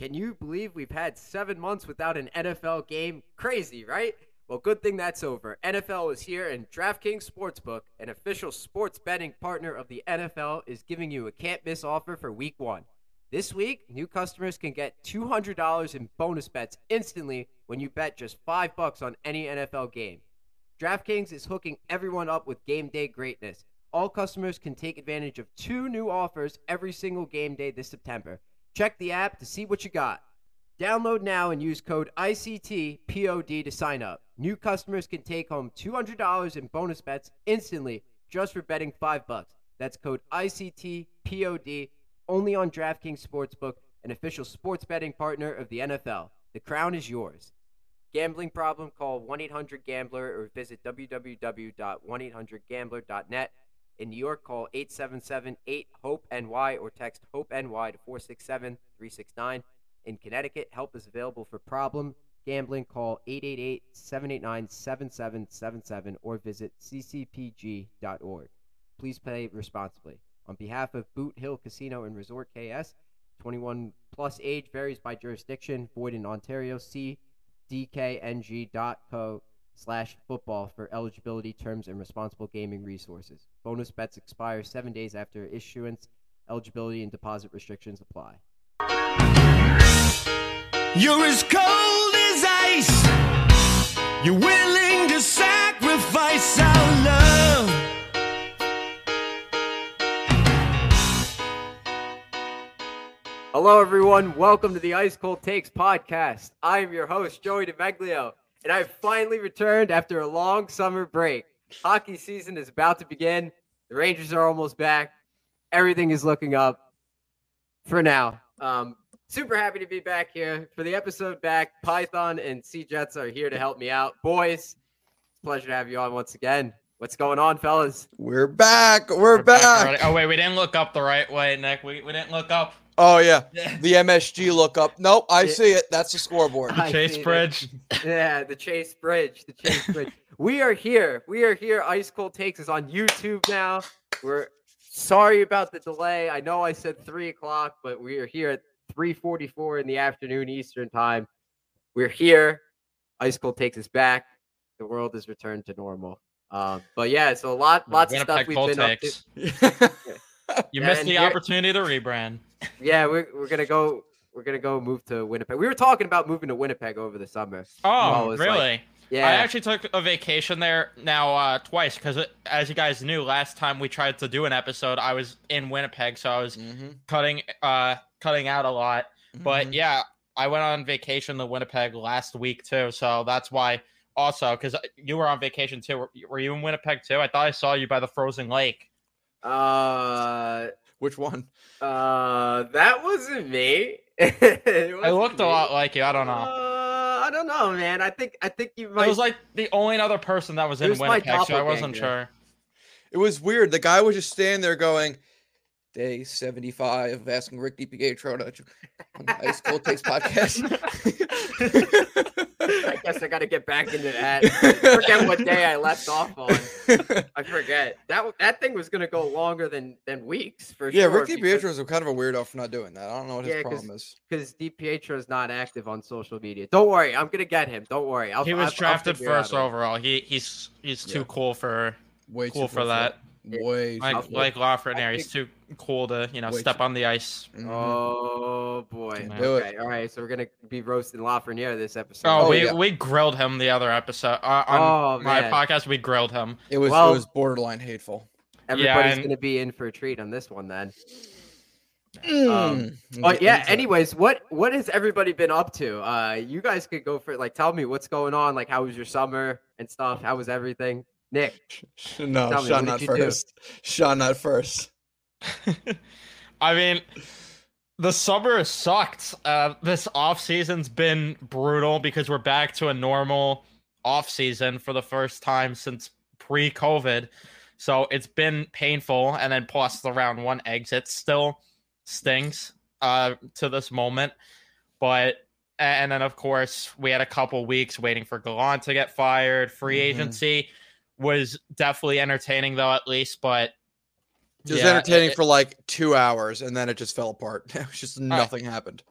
Can you believe we've had seven months without an NFL game? Crazy, right? Well, good thing that's over. NFL is here, and DraftKings Sportsbook, an official sports betting partner of the NFL, is giving you a can't miss offer for week one. This week, new customers can get $200 in bonus bets instantly when you bet just 5 bucks on any NFL game. DraftKings is hooking everyone up with game day greatness. All customers can take advantage of two new offers every single game day this September. Check the app to see what you got. Download now and use code ICTPOD to sign up. New customers can take home $200 in bonus bets instantly just for betting 5 bucks. That's code ICTPOD only on DraftKings Sportsbook, an official sports betting partner of the NFL. The crown is yours. Gambling problem? Call 1-800-GAMBLER or visit www.1800gambler.net. In New York, call 877-8-HOPE-NY or text HOPE-NY to 467-369. In Connecticut, help is available for problem gambling. Call 888-789-7777 or visit ccpg.org. Please play responsibly. On behalf of Boot Hill Casino and Resort KS, 21 plus age varies by jurisdiction. Void in Ontario. See dkng.co slash football for eligibility terms and responsible gaming resources. Bonus bets expire seven days after issuance. Eligibility and deposit restrictions apply. You're as cold as ice. You're willing to sacrifice our love. Hello, everyone. Welcome to the Ice Cold Takes podcast. I am your host, Joey DeMeglio, and I've finally returned after a long summer break. Hockey season is about to begin. The Rangers are almost back. Everything is looking up for now. Um, super happy to be back here for the episode back. Python and Sea Jets are here to help me out. Boys, it's a pleasure to have you on once again. What's going on, fellas? We're back. We're, We're back back. Oh wait, we didn't look up the right way, Nick. We, we didn't look up. Oh yeah, Yeah. the MSG lookup. Nope, I Yeah. see it. That's the scoreboard. I Chase see it. Bridge. Yeah, the Chase Bridge. The Chase Bridge. we are here. We are here. Ice Cold Takes is on YouTube now. We're sorry about the delay. I know I said three o'clock, but we are here at 3:44 in the afternoon Eastern time. We're here. Ice Cold Takes us back. The world has returned to normal. Um, but yeah, so a lot, lots of stuff we've Cold been up to. You missed and the here- opportunity to rebrand. Yeah, we're we're gonna go. We're gonna go move to Winnipeg. We were talking about moving to Winnipeg over the summer. Oh, it's like- really? Yeah, I actually took a vacation there now uh, twice because, as you guys knew, last time we tried to do an episode, I was in Winnipeg, so I was Mhm, cutting uh cutting out a lot. But mhm. yeah, I went on vacation to Winnipeg last week too, so that's why. Also, because you were on vacation too. Were you in Winnipeg too? I thought I saw you by the frozen lake. uh, which one? uh, that wasn't me. it It wasn't looked a lot like you. I don't know. Uh, I don't know, man. I think I think you It was like the only other person that was It in was my Winnipeg, so I wasn't sure. It was weird. The guy was just standing there going, "Day seventy-five of asking Rick DiPietro to on the Ice Cold Takes podcast." I guess I got to get back into that. I forget what day I left off on. I forget that that thing was gonna go longer than than weeks for yeah, sure. Rick DiPietro is kind of a weirdo for not doing that. I don't know what his Yeah, 'cause- problem is. because DiPietro is not active on social media. Don't worry, I'm gonna get him. Don't worry. I'll, he was I'll drafted figure it out. first overall. He he's he's too Yeah. cool for Way cool too for that. Way too Like cool. like Lafreniere. I He's too cool to you know step too- on the ice. Mhm. Oh boy. Yeah. Do it. Okay. All right. So we're gonna be roasting Lafreniere this episode. Oh, Oh, we yeah. we grilled him the other episode uh, on Oh, my man. podcast. We grilled him. it was well- it was borderline hateful. Everybody's and- gonna be in for a treat on this one then. Mm. We'll But yeah. Anyways, what what has everybody been up to? Uh, you guys could go for like tell me what's going on. Like, how was your summer and stuff? How was everything? Nick. No, me, Sean not did you do? first. Sean not first. I mean, the summer has sucked. Uh, this off season's been brutal because we're back to a normal off season for the first time since pre-COVID. So it's been painful, and then plus the round one exit still stings uh, to this moment. But and then of course we had a couple weeks waiting for Gallant to get fired. Free Mhm. agency was definitely entertaining though, at least. But It was yeah, entertaining it- for like two hours, and then it just fell apart. It was just nothing happened.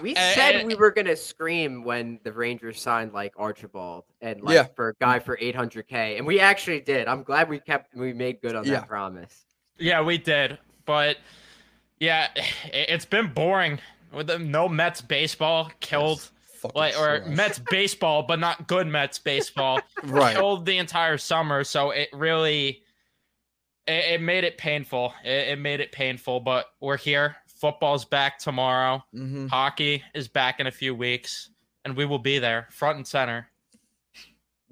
We I- said I- we eh, eh, eh. were gonna scream when the Rangers signed like Archibald and like Yeah. for a guy for 800k, and we actually did. I'm glad we kept we made good on Yeah. that promise. Yeah, we did, but yeah, it, it's been boring with the, no Mets baseball killed. Fucking Like or trash. Mets baseball, but not good Mets baseball. Right. killed the entire summer, so it really it, it made it painful. It, it made it painful, but we're here. Football's back tomorrow. hmm Hockey is back in a few weeks, and we will be there, front and center.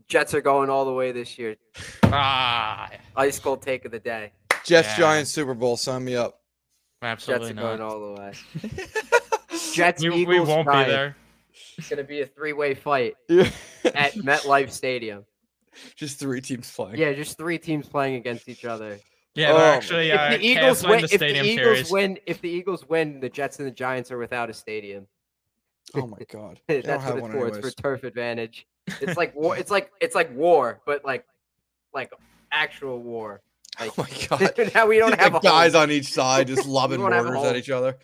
Jets are going all the way this year. Ah, Ice cold take of the day. Jets Yeah. Giants Super Bowl. Sign me up. Jets absolutely are going not. all the way. Jets We, Eagles we won't be there. It's gonna be a three way fight Yeah. at MetLife Stadium. Just three teams playing. Yeah, just three teams playing against each other. Yeah, Oh. they're actually if uh, the Eagles win, the if the Eagles series. win, if the Eagles win, the Jets and the Giants are without a stadium. Oh my god. That's have what it's one for. It's for turf advantage. It's like war. It's like it's like war, but like like actual war. Oh my god. now we don't have a guys home. on each side just lobbing don't have a mortars at each other.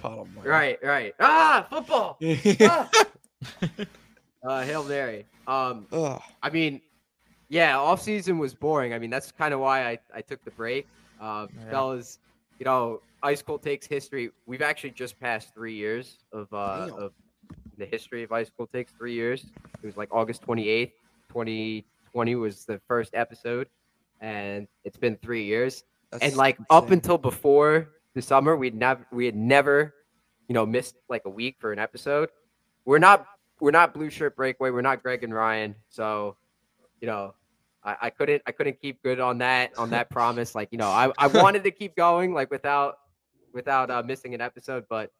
God almighty. Right, right. Ah, football. Ah. uh, Hail Mary. Um, Ugh. I mean, yeah, off season was boring. I mean, that's kind of why I, I took the break. Uh, Yeah. Fellas, you know, Ice Cold Takes history. We've actually just passed three years of uh, Damn. of the history of Ice Cold Takes. Three years. It was like August twenty eighth, twenty twenty was the first episode, and it's been three years. That's and like up until before the summer, we'd never we had never, you know, missed like a week for an episode. We're not we're not blue shirt breakaway. We're not Greg and Ryan. So, you know, I, I couldn't I couldn't keep good on that on that promise. Like, you know, I, I wanted to keep going like without without uh, missing an episode, but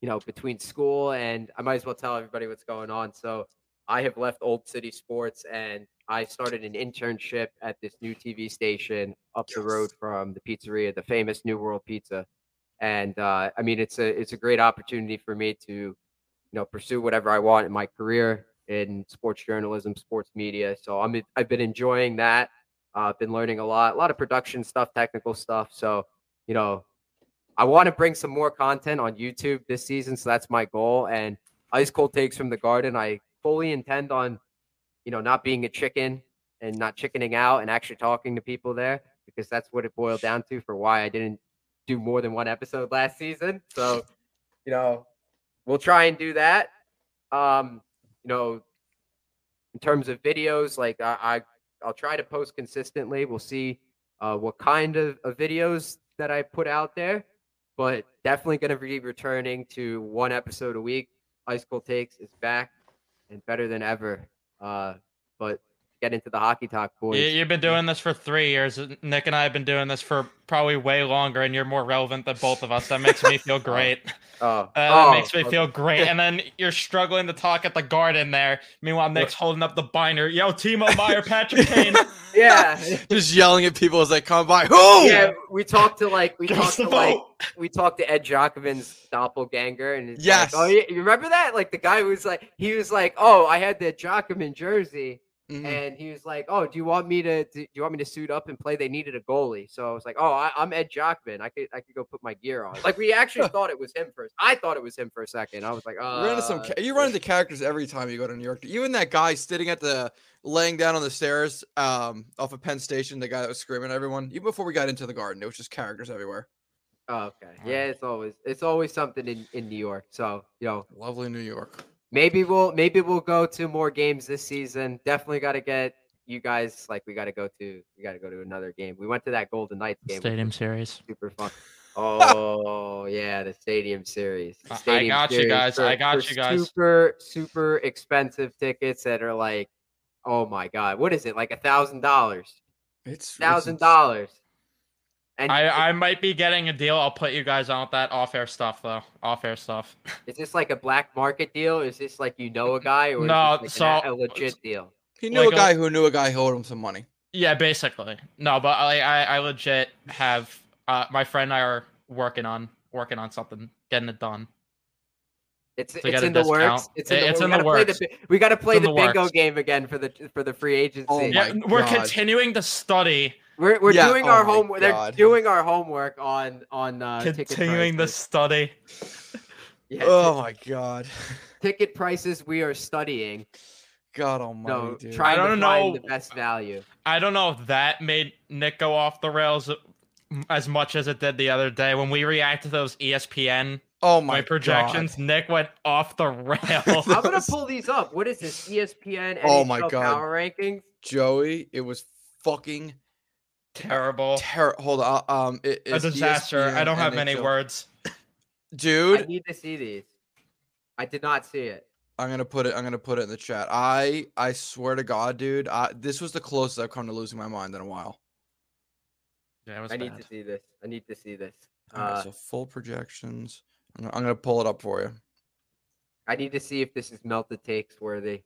you know, between school and I might as well tell everybody what's going on. So I have left Old City Sports and I started an internship at this new TV station up the road from the pizzeria, the famous New World Pizza. And uh, I mean, it's a it's a great opportunity for me to, you know, pursue whatever I want in my career in sports journalism, sports media. So I'm I've been enjoying that. Uh, I've been learning a lot, a lot of production stuff, technical stuff. So you know, I want to bring some more content on YouTube this season. So that's my goal. And ice cold takes from the garden. I fully intend on, you know, not being a chicken and not chickening out and actually talking to people there because that's what it boiled down to for why I didn't do more than one episode last season. So, you know, we'll try and do that. Um, you know, in terms of videos, like I, I I'll try to post consistently. We'll see uh, what kind of, of videos that I put out there, but definitely going to be returning to one episode a week. Ice Cold Takes is back and better than ever. Uh, but get into the hockey talk, boys. You, you've been doing this for three years. Nick and I have been doing this for probably way longer, and you're more relevant than both of us. That makes me feel great. Oh, Uh, that oh, makes me okay. feel great. And then you're struggling to talk at the garden there. Meanwhile, Nick's holding up the binder. Yo, Timo Meier, Patrick Kane. Yeah, just yelling at people as they come by. Who? yeah. We talked to like we talked to the like we talked to Ed Giacomin's doppelganger, and it's Yes. like, oh, yeah, you remember that? Like the guy was like, he was like, oh, I had the Jacobin jersey, Mhm. and he was like, oh, do you want me to do you want me to suit up and play? They needed a goalie, so I was like, oh, I, I'm Ed Giacomin. I could I could go put my gear on. Like we actually thought it was him first. I thought it was him for a second. I was like, oh, You run into some. ca- You run into characters every time you go to New York. Even that guy sitting at the laying down on the stairs um off of Penn Station, the guy that was screaming at everyone. Even before we got into the garden, it was just characters everywhere. Oh, okay, yeah, it's always it's always something in in New York. So you know, Lovely New York. Maybe we'll maybe we'll go to more games this season. Definitely got to get you guys like we got to go to we got to go to another game. We went to that Golden Knights game. Stadium series. super fun. Oh yeah, the Stadium Series. The I- I Stadium got you Series guys, I got you guys. Super super expensive tickets that are like, oh my god, what is it like a thousand dollars? It's it's Thousand dollars. And I, I might be getting a deal. I'll put you guys on with that off air stuff, though. Off air stuff. is this like a black market deal? Is this like you know a guy or No, is this like an- so- a legit deal? He knew Like a a- guy who knew a guy who owed him some money. Yeah, basically. No, but I, I, I legit have uh, my friend and I are working on working on something, getting it done. It's it's get a in the works. It's in It- the, it's we in the gotta play works. bi- we got to play in the the bingo works. game again for the for the free agency. Oh Yeah, my we're continuing to study, we're we're Yeah, doing oh our my homework. They're doing our homework on on uh, continuing the study. Yeah, Oh my god. ticket prices we are studying. God almighty, No, dude. trying I to don't find know- the best value. I don't know if that made Nick go off the rails as much as it did the other day when we reacted to those ESPN oh my my projections. Nick went off the rails. I'm gonna pull these up. What is this? ESPN Oh my God. Power Rankings. Joey, it was fucking Terrible. terrible. Hold on. Um, it, A it's disaster. I don't have many words. Dude, I need to see these. I did not see it. I'm gonna put it. I'm gonna put it in the chat. I I swear to God, dude. I, this was the closest I've come to losing my mind in a while. Yeah, it was I need to see this. I need to see this. All right, Uh, so full projections. I'm gonna, I'm gonna pull it up for you. I need to see if this is melted takes worthy.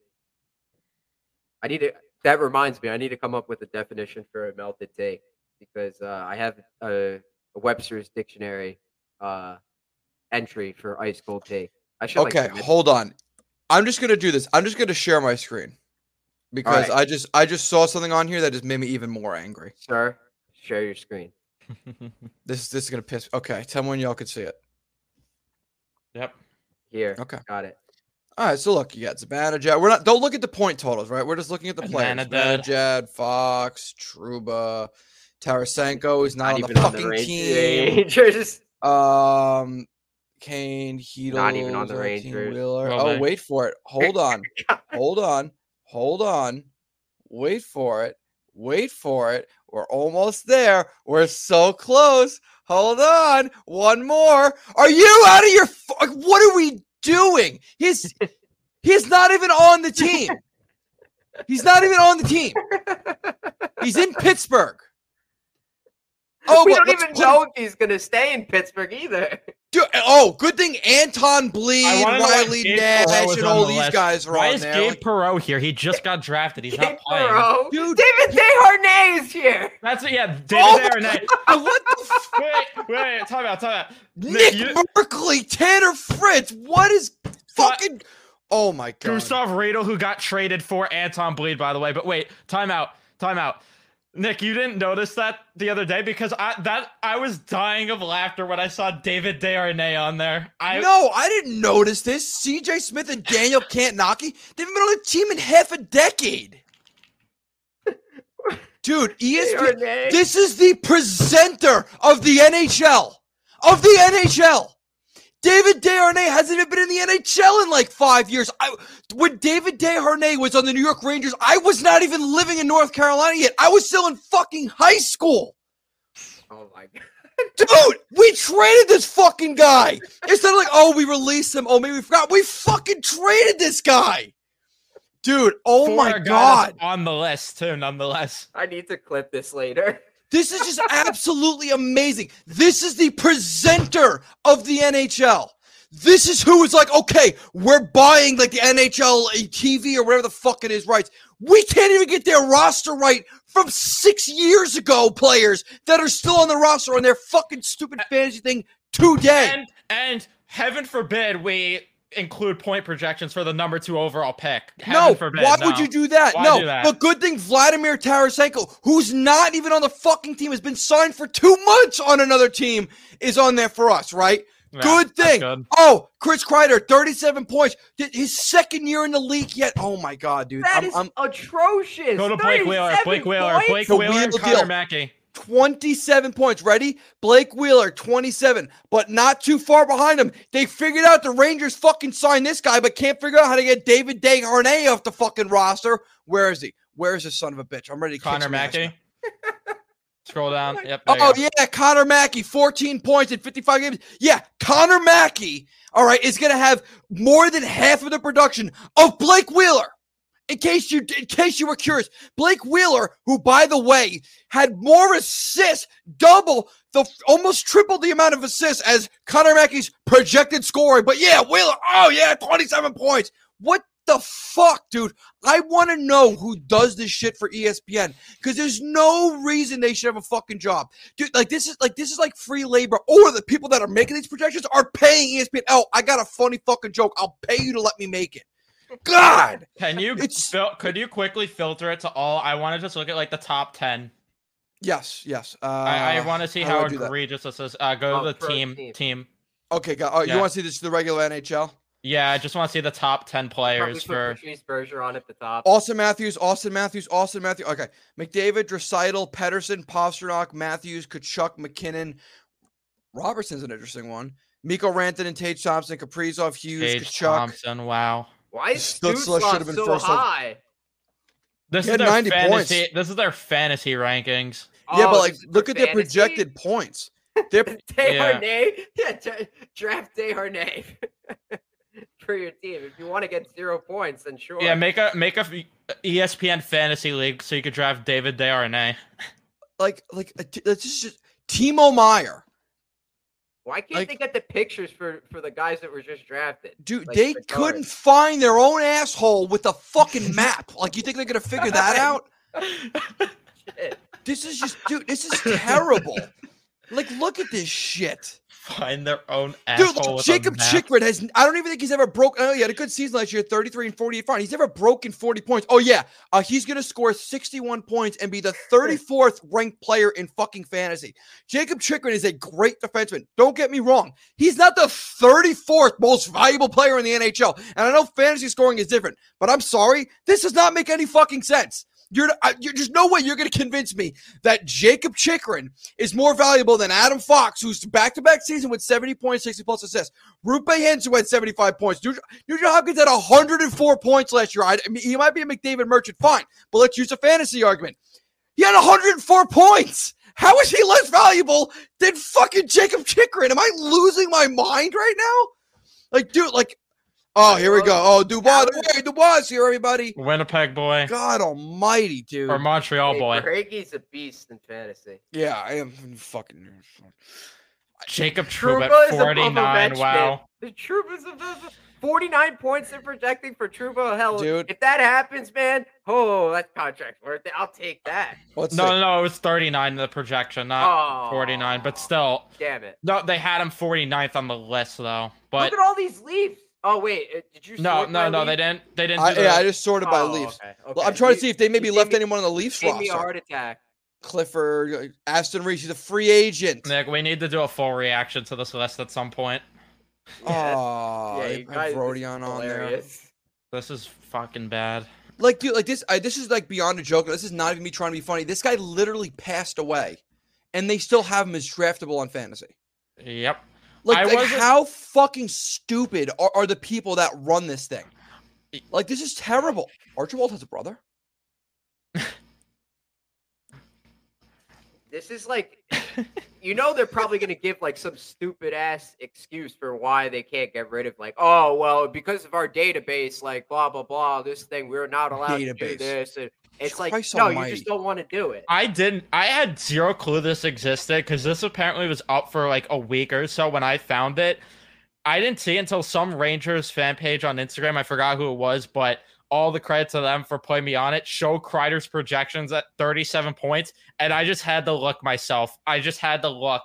I need to. That reminds me. I need to come up with a definition for a melted take because uh, I have a, a Webster's dictionary uh, entry for ice cold take. I should. Okay, submit- hold on. I'm just gonna do this. I'm just gonna share my screen because right. I just I just saw something on here that just made me even more angry. sir. Share your screen. This this is gonna piss. Okay, tell me when y'all can see it. yep. Here. Okay. Got it. All right, so look, you got Zibanejad. We're not. Don't look at the point totals, right? We're just looking at the players. Zibanejad, Fox, Trouba, Tarasenko is not, Not on even the on the fucking team. Rangers. Um, Kane, Heedle, Not even on the Rangers. Wheeler. Well, oh, wait for it. Hold on. hold on. Hold on. Wait for it. Wait for it. We're almost there. We're so close. Hold on. One more. Are you out of your? fu- What are we doing? He's he's not even on the team. He's not even on the team. He's in Pittsburgh. Oh, we but don't even know if he's gonna stay in Pittsburgh either. Dude, oh, good thing Anton Blidh, Wiley wanna know why Riley Gabe Perreault Nash, and all the these list. guys are Why on is there. Gabe Like, Perreault here? He just got drafted. He's Gabe not playing. Perreault. Dude. David Desharnais is here. That's it. Yeah, David Oh Desharnais. what the f- Wait, wait, wait, time out, time out. Nick you- Berkeley, Tanner Fritz. What is fucking? Oh my god. Gustav Rydahl, who got traded for Anton Blidh, by the way. But wait, time out, time out. Nick, you didn't notice that the other day because I that I was dying of laughter when I saw David Desharnais on there. I no, I didn't notice this. C.J. Smith and Daniel Kantnaki, they've been on the team in half a decade. Dude, ESPN. This is the presenter of the NHL. Of the NHL. David Desharnais hasn't even been in the NHL in like five years. I, when David Desharnais was on the New York Rangers, I was not even living in North Carolina yet. I was still in fucking high school. Oh my god. Dude, we traded this fucking guy. Instead of like, oh, we released him. Oh, maybe we forgot. We fucking traded this guy. Dude, oh for my a guy that's god. on the list too, nonetheless. I need to clip this later. This is just absolutely amazing. This is the presenter of the NHL. This is who is like, okay, we're buying like the NHL uh, TV or whatever the fuck it is rights. We can't even get their roster right from six years ago. Players that are still on the roster on their fucking stupid fantasy thing today. And and heaven forbid we include point projections for the number two overall pick. Heaven no, forbid, why no. would you do that? Why no, do that? but good thing Vladimir Tarasenko, who's not even on the fucking team, has been signed for two months on another team, is on there for us, right? Yeah, good thing. good. Oh, Chris Kreider, 37 points. His second year in the league yet. Oh my god, dude. That I'm, is I'm atrocious. Go to Blake Wheeler. Blake Wheeler. points? Blake The Wheeler. and Connor deal. Mackey. 27 points. Ready? Blake Wheeler, 27, but not too far behind him. They figured out the Rangers fucking signed this guy, but can't figure out how to get David Desharnais off the fucking roster. Where is he? Where is this son of a bitch? I'm ready to Connor Mackey. Scroll down. Oh yep. Oh yeah, Connor Mackey, 14 points in 55 games. Yeah, Connor Mackey, all right, is gonna have more than half of the production of Blake Wheeler. In case you in case you were curious, Blake Wheeler, who by the way had more assists, double the almost triple the amount of assists as Connor Mackey's projected scoring. But yeah, Wheeler, oh yeah, 27 points. What the fuck, dude? I want to know who does this shit for ESPN because there's no reason they should have a fucking job, dude. Like this is like this is like free labor, or the people that are making these projections are paying ESPN. Oh, I got a funny fucking joke. I'll pay you to let me make it. God, Can you It's- fil- could you quickly filter it to all? I want to just look at like the top ten. yes, yes. Uh, I, I want to see how how, do I that? egregious this is. Uh, go Oh, to the team team. team. Okay, got, oh, Yeah. you want to see this the regular NHL? Yeah, I just want to see the top ten players put for. Patrice Bergeron at the top. Auston Matthews, Auston Matthews, Auston Matthews. Okay, McDavid, Draisaitl, Pedersen, Pastrnak, Matthews, Tkachuk, MacKinnon. Robertson's an interesting one. Mikko Rantanen, and Tage Thompson, Kaprizov, Hughes, Paige Tkachuk. Thompson. Wow. Why is Stutzle Stutzle should've been so first on- high? This He is had their 90 points. fantasy. This is their fantasy rankings. Yeah, Oh, but like, this is for look at their fantasy? projected points. They're Desharnais, yeah, dra- draft Desharnais for your team. If you want to get zero points, then sure. Yeah, make a make a ESPN fantasy league so you could draft David Desharnais. like, like, t- this is just Timo Meier. Why can't like- they get the pictures for for the guys that were just drafted? Dude, Like they the couldn't find their own asshole with a fucking map. Like, you think they're gonna figure that out? Shit. This is just, dude, this is terrible. Like, look at this shit. Find their own Dude, asshole. look, with Jacob. Chychrun has, I don't even think he's ever broke. Oh, he had a good season last year, 33 and 48 fine. He's never broken 40 points. Oh, yeah. Uh, he's going to score 61 points and be the 34th ranked player in fucking fantasy. Jacob Chychrun is a great defenseman. Don't get me wrong. He's not the 34th most valuable player in the NHL. And I know fantasy scoring is different, but I'm sorry. This does not make any fucking sense. You're, you're there's no way you're going to convince me that Jacob Chychrun is more valuable than Adam Fox, who's back-to-back season with 70 points, 60 plus assists. Roope Hintz, who had 75 points. Nugent Hopkins had 104 points last year. I, I mean, he might be a McDavid merchant, fine, but let's use a fantasy argument. He had 104 points. How is he less valuable than fucking Jacob Chychrun? Am I losing my mind right now? Like, dude, like, oh, here we go. Oh, Dubois, hey, Dubois here, everybody. Winnipeg boy God almighty, dude. or Montreal Hey, boy. Bragy's a beast in fantasy. Yeah, I am fucking. Jacob Trouba Trouba at is above 49. Wow. The Trouba's above 49 points they're projecting for Trouba. Hell, Dude. if that happens, man, oh, that contract's worth it. I'll take that. Let's No, see. no, no, it was 39 in the projection, not Oh, 49. But still, damn it. no, they had him 49th on the list though. But Look at all these leaves. Oh wait, uh, did you? no, sort no, by no, they didn't. They didn't. I, yeah, the- I just sorted by Oh, Leafs. okay, Well, okay. I'm trying to see if they maybe left me- anyone on the Leafs Gave me a heart attack. Clifford, uh, Aston Reese, he's a free agent. Nick, we need to do a full reaction to this list at some point. Oh, yeah, they you guys, this Rodion is on there. This is fucking bad. Like, dude, like this. I, this is like beyond a joke. This is not even me trying to be funny. This guy literally passed away, and they still have him as draftable on fantasy. Yep. Like, I like how fucking stupid are, are the people that run this thing? Like, this is terrible. Archibald has a brother. This is like, you know, they're probably gonna give like some stupid ass excuse for why they can't get rid of like, oh well, because of our database, like blah blah blah, this thing we're not allowed to do this, and it's like, Christ no, you just don't want to do it. I didn't. I had zero clue this existed because this apparently was up for like a week or so when I found it. I didn't see it until some Rangers fan page on Instagram. I forgot who it was, but all the credit to them for putting me on it. Show Kreider's projections at 37 points, and I just had to look myself. I just had to look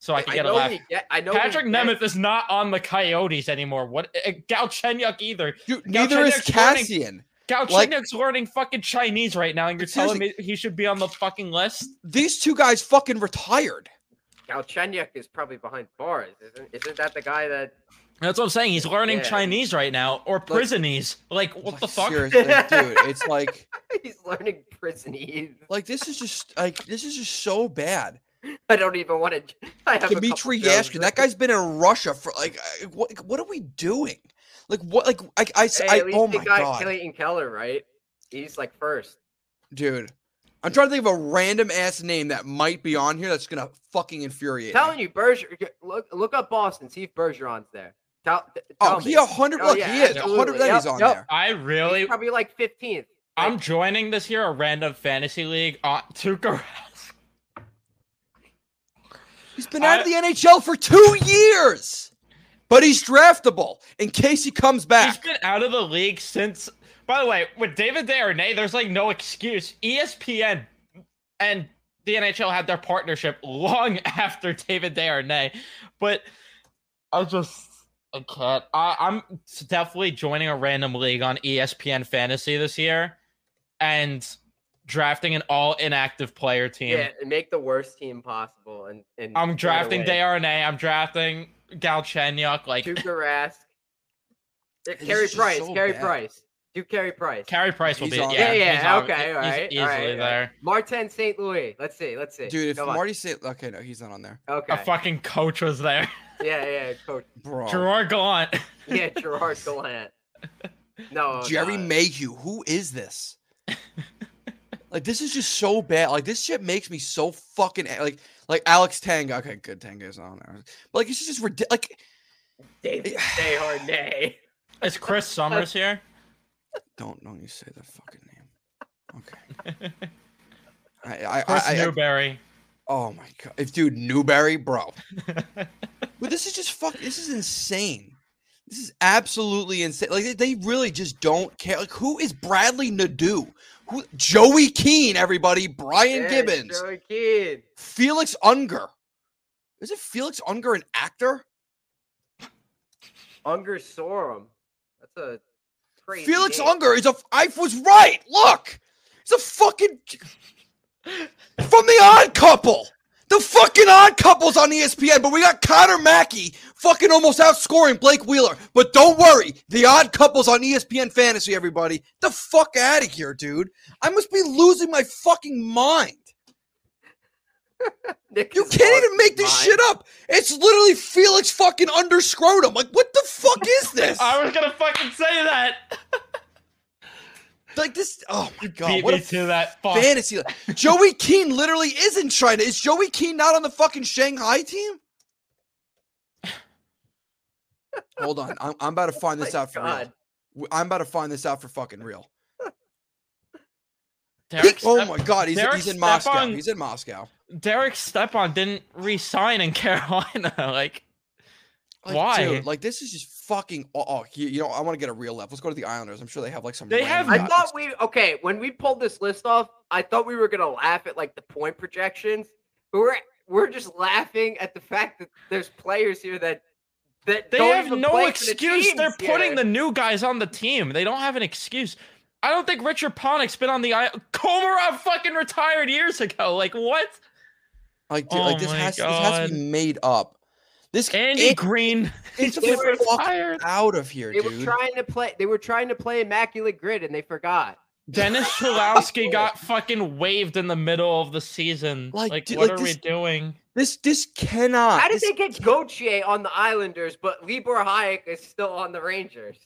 so I could get a laugh. get, I know Patrick Nemeth is not on the Coyotes anymore. What? Uh, Galchenyuk either. Dude, neither is Chenyak's learning- Cassian. Galchenyuk's learning fucking Chinese right now, and you're telling me he should be on the fucking list? These two guys fucking retired. Galchenyuk is probably behind bars, isn't? Isn't that the guy that? That's what I'm saying. He's learning Yeah. Chinese right now, or prisonese. Like, what the fuck? seriously, dude, it's like, He's learning prisonese. like this is just like this is just so bad. I don't even want to. I have Dmitry jokes. Yashkin, that guy's been in Russia for like, what? What are we doing? Like what? Like I, I, Hey, I at least oh they my got god, Clayton Keller, right? He's like first. dude. I'm trying to think of a random ass name that might be on here that's gonna fucking infuriate. me. telling you, Berger. Look, look up Boston. See if Bergeron's there. Tell, t- Oh, tell he a hundred. Oh, yeah, he is a hundred. That he's on yep. there. I He's really, probably like 15th. I'm Like, joining this here a random fantasy league on Tuukka Rask. He's been out of the NHL for two years, but he's draftable in case he comes back. He's been out of the league since. By the way, with David Desharnais, there's like no excuse. ESPN and the NHL had their partnership long after David Desharnais, but I just I can't. I, I'm definitely joining a random league on ESPN Fantasy this year, and drafting an all inactive player team. Yeah, make the worst team possible. And, and I'm drafting away. Darnay. I'm drafting Galchenyuk. Like Tuukka Rask. Carey Price. so Carey bad. Price. Do Carey Price. Carey Price will He's be. on Yeah, yeah, he's yeah. on- okay, he's all right. easily all right, there. right. Martin St. Louis. Let's see. Let's see. Dude, if Come. Marty St. Okay, no, he's not on there. Okay. A fucking coach was there. yeah, yeah, coach. Bro. Gerard Gallant. Yeah, Gerard Gallant. No, Jerry no. Mayhew. Who is this? like this is just so bad. Like this shit makes me so fucking like like Alex Tanga. Okay, good Tanga's on there. But like it's just ridiculous. Like David Desharnais. Is Chris Summers here? Don't don't you say that fucking name. Okay. I I, Chris I, I, Newberry. oh my god. If dude Newberry, bro. But this is just fuck. This is insane. This is absolutely insane. Like they, they really just don't care. Like who is Bradley Nadeau? Who Joey Keane? Everybody, Brian Yeah, Gibbons, Joey Keane. Felix Unger. Is it Felix Unger an actor? Unger Sorum. That's a crazy. Felix name. Unger is a. I was right. Look, he's a fucking from the Odd Couple. The fucking Odd Couple's on ESPN, but we got Connor Mackey fucking almost outscoring Blake Wheeler. But don't worry, the Odd Couple's on ESPN Fantasy. Everybody, the fuck out of here, dude. I must be losing my fucking mind. Nick You can't even make this shit up. It's literally Felix fucking under scrotum. Like, what the fuck is this? I was gonna fucking say that. like this. Oh my god, Beat what me a to that. Fuck. fantasy. Joey Keane literally is in China. Is Joey Keane not on the fucking Shanghai team? Hold on, I'm, I'm about to oh find this out for real. God. W- I'm about to find this out for fucking real. Derek, He- oh my god, he's, Derek he's in Moscow. Stepan- He's in Moscow. Derek Stepan didn't re-sign in Carolina. like, Like, Why? dude, like this is just fucking. Oh, oh you, you know, I want to get a real left. Let's go to the Islanders. I'm sure they have like some. They have- random I guys. thought we okay when we pulled this list off. I thought we were gonna laugh at like the point projections, but we're we're just laughing at the fact that there's players here that that they don't have even no play for the excuse. They're teams putting the new guys on the team. They don't have an excuse. I don't think Richard Panik's been on the island. Komarov fucking retired years ago. Like what? Like, dude, Oh like this my has this has to be made up. This Andy it- Green. It's They were retired. out of here, They dude. were trying to play. They were trying to play immaculate grid, and they forgot. Dennis Cholowski got fucking waived in the middle of the season. Like, Like, dude, what like are we doing? This this cannot. How did this- they get Gauthier on the Islanders, but Libor Hajek is still on the Rangers?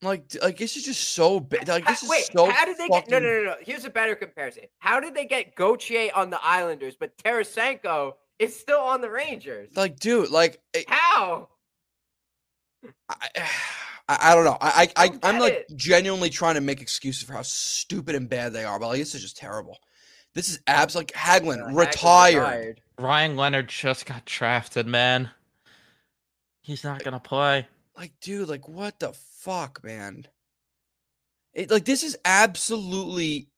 Like like this is just so bad. Like this is Wait, so. how did they get? No, no, no, no. Here's a better comparison. How did they get Gauthier on the Islanders, but Tarasenko is still on the Rangers? Like, dude, like it- How? I, I, I don't know. I, I, I I'm like it. genuinely trying to make excuses for how stupid and bad they are, but like this is just terrible. This is abs like Hagelin Uh, Hagelin retired. Ryan Leonard just got drafted, man. He's not gonna play. Like, dude, like what the fuck, man? It like this is absolutely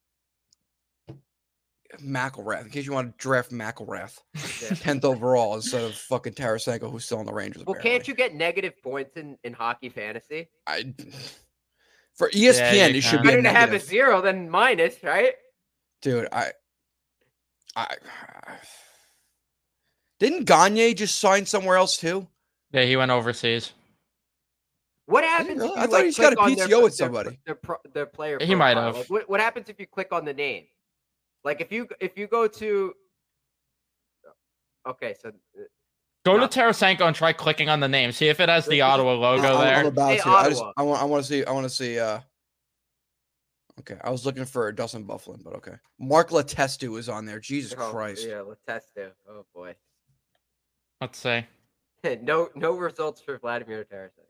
McIlrath. In case you want to draft McIlrath, tenth overall instead of fucking Tarasenko, who's still on the Rangers. Well, can't you get negative points in, in hockey fantasy? I, for ESPN, you it should be a Better to have a zero than minus, right? Dude, I, I, didn't Gagne just sign somewhere else too? Yeah, he went overseas. What happens? know if you, I thought like, he's got a on their PTO with somebody. Their, pro, their player. He might have. Like, what, what happens if you click on the name? Like if you if you go to. Okay, so uh, Go No. to Tarasenko and try clicking on the name. See if it has the Ottawa logo I- I'm, I'm there. about Hey, to. I just, I want, I want to see, I want to see. uh Okay, I was looking for Dustin Byfuglien, but okay. Mark Letestu is on there. Jesus oh, Christ. Yeah, let's test it. Oh boy. Let's see. no no results for Vladimir Tarasenko.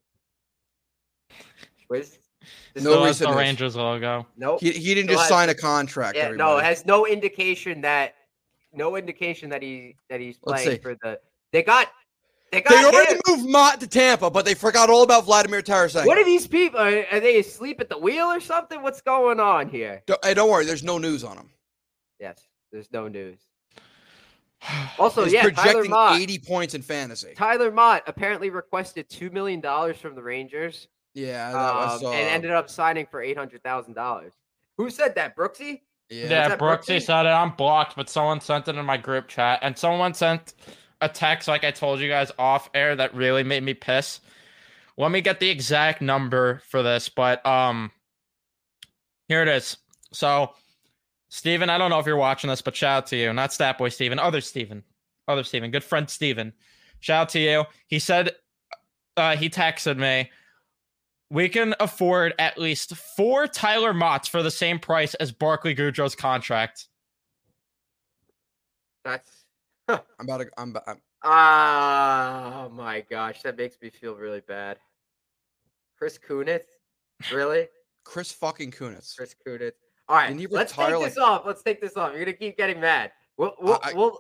Where's No Still has the. Rangers logo. Nope. He, he didn't Still just has- sign a contract. yeah, no, it has no indication that no indication that he that he's playing for the. They got they got They him. already moved Motte to Tampa, but they forgot all about Vladimir Tarasenko. What are these people? Are, uh, are they asleep at the wheel or something? What's going on here? Don't, hey, don't worry, there's no news on him. Yes, there's no news. Also, He's yeah, Tyler projecting Motte. 80 points in fantasy. Tyler Motte apparently requested two million dollars from the Rangers, Yeah, that was, um, uh, and ended up signing for eight hundred thousand dollars. Who said that, Brooksy? Yeah, that Brooksy Brooksy? said it. I'm blocked, but someone sent it in my group chat, and someone sent a text like I told you guys off air that really made me piss. Let me get the exact number for this, but um, here it is. So, Steven, I don't know if you're watching this, but shout out to you. Not Stat Boy Steven, other Steven, other Steven, good friend Steven. Shout out to you. He said, uh, he texted me we can afford at least four Tyler Mottes for the same price as Barclay Goodrow's contract. That's I'm about to. I'm, I'm ah, oh my gosh, that makes me feel really bad. Chris Kunitz, really? Chris fucking Kunitz. Chris Kunitz. All right, Didn't let's retire, take like- this off. Let's take this off. You're gonna keep getting mad. We'll we'll, I- we'll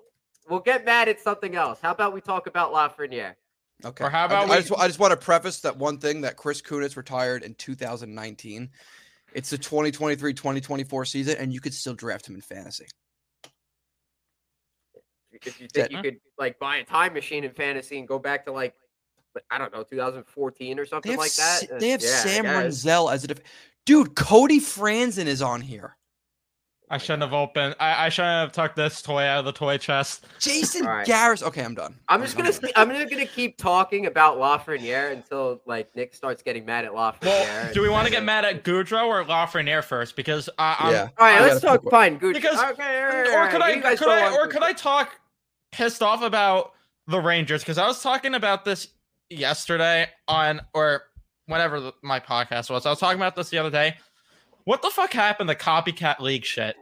we'll get mad at something else. How about we talk about Lafreniere? Okay. Or how I- about I, we- just, I just want to preface that one thing that Chris Kunitz retired in 2019. It's the 2023-2024 season, and you could still draft him in fantasy. If you think That- you could like buy a time machine in fantasy and go back to like I don't know 2014 or something like that. Sa- uh, they have yeah, Sam guess. Renzel as a def- dude. Cody Franson is on here. I shouldn't have opened. I, I shouldn't have tucked this toy out of the toy chest. Jason All right. Garris. Okay, I'm done. I'm just gonna st- I'm gonna gonna keep talking about Lafreniere until like Nick starts getting mad at Lafreniere. Well, do we want to get mad at Goodrow or Lafreniere first? Because I, I'm, yeah. All right, I let's talk. pick Fine, good. Because- okay, all right, all or right, could I could I or could. I talk pissed off about the Rangers because I was talking about this yesterday on or whenever the- my podcast was. I was talking about this the other day. What the fuck happened to copycat league shit?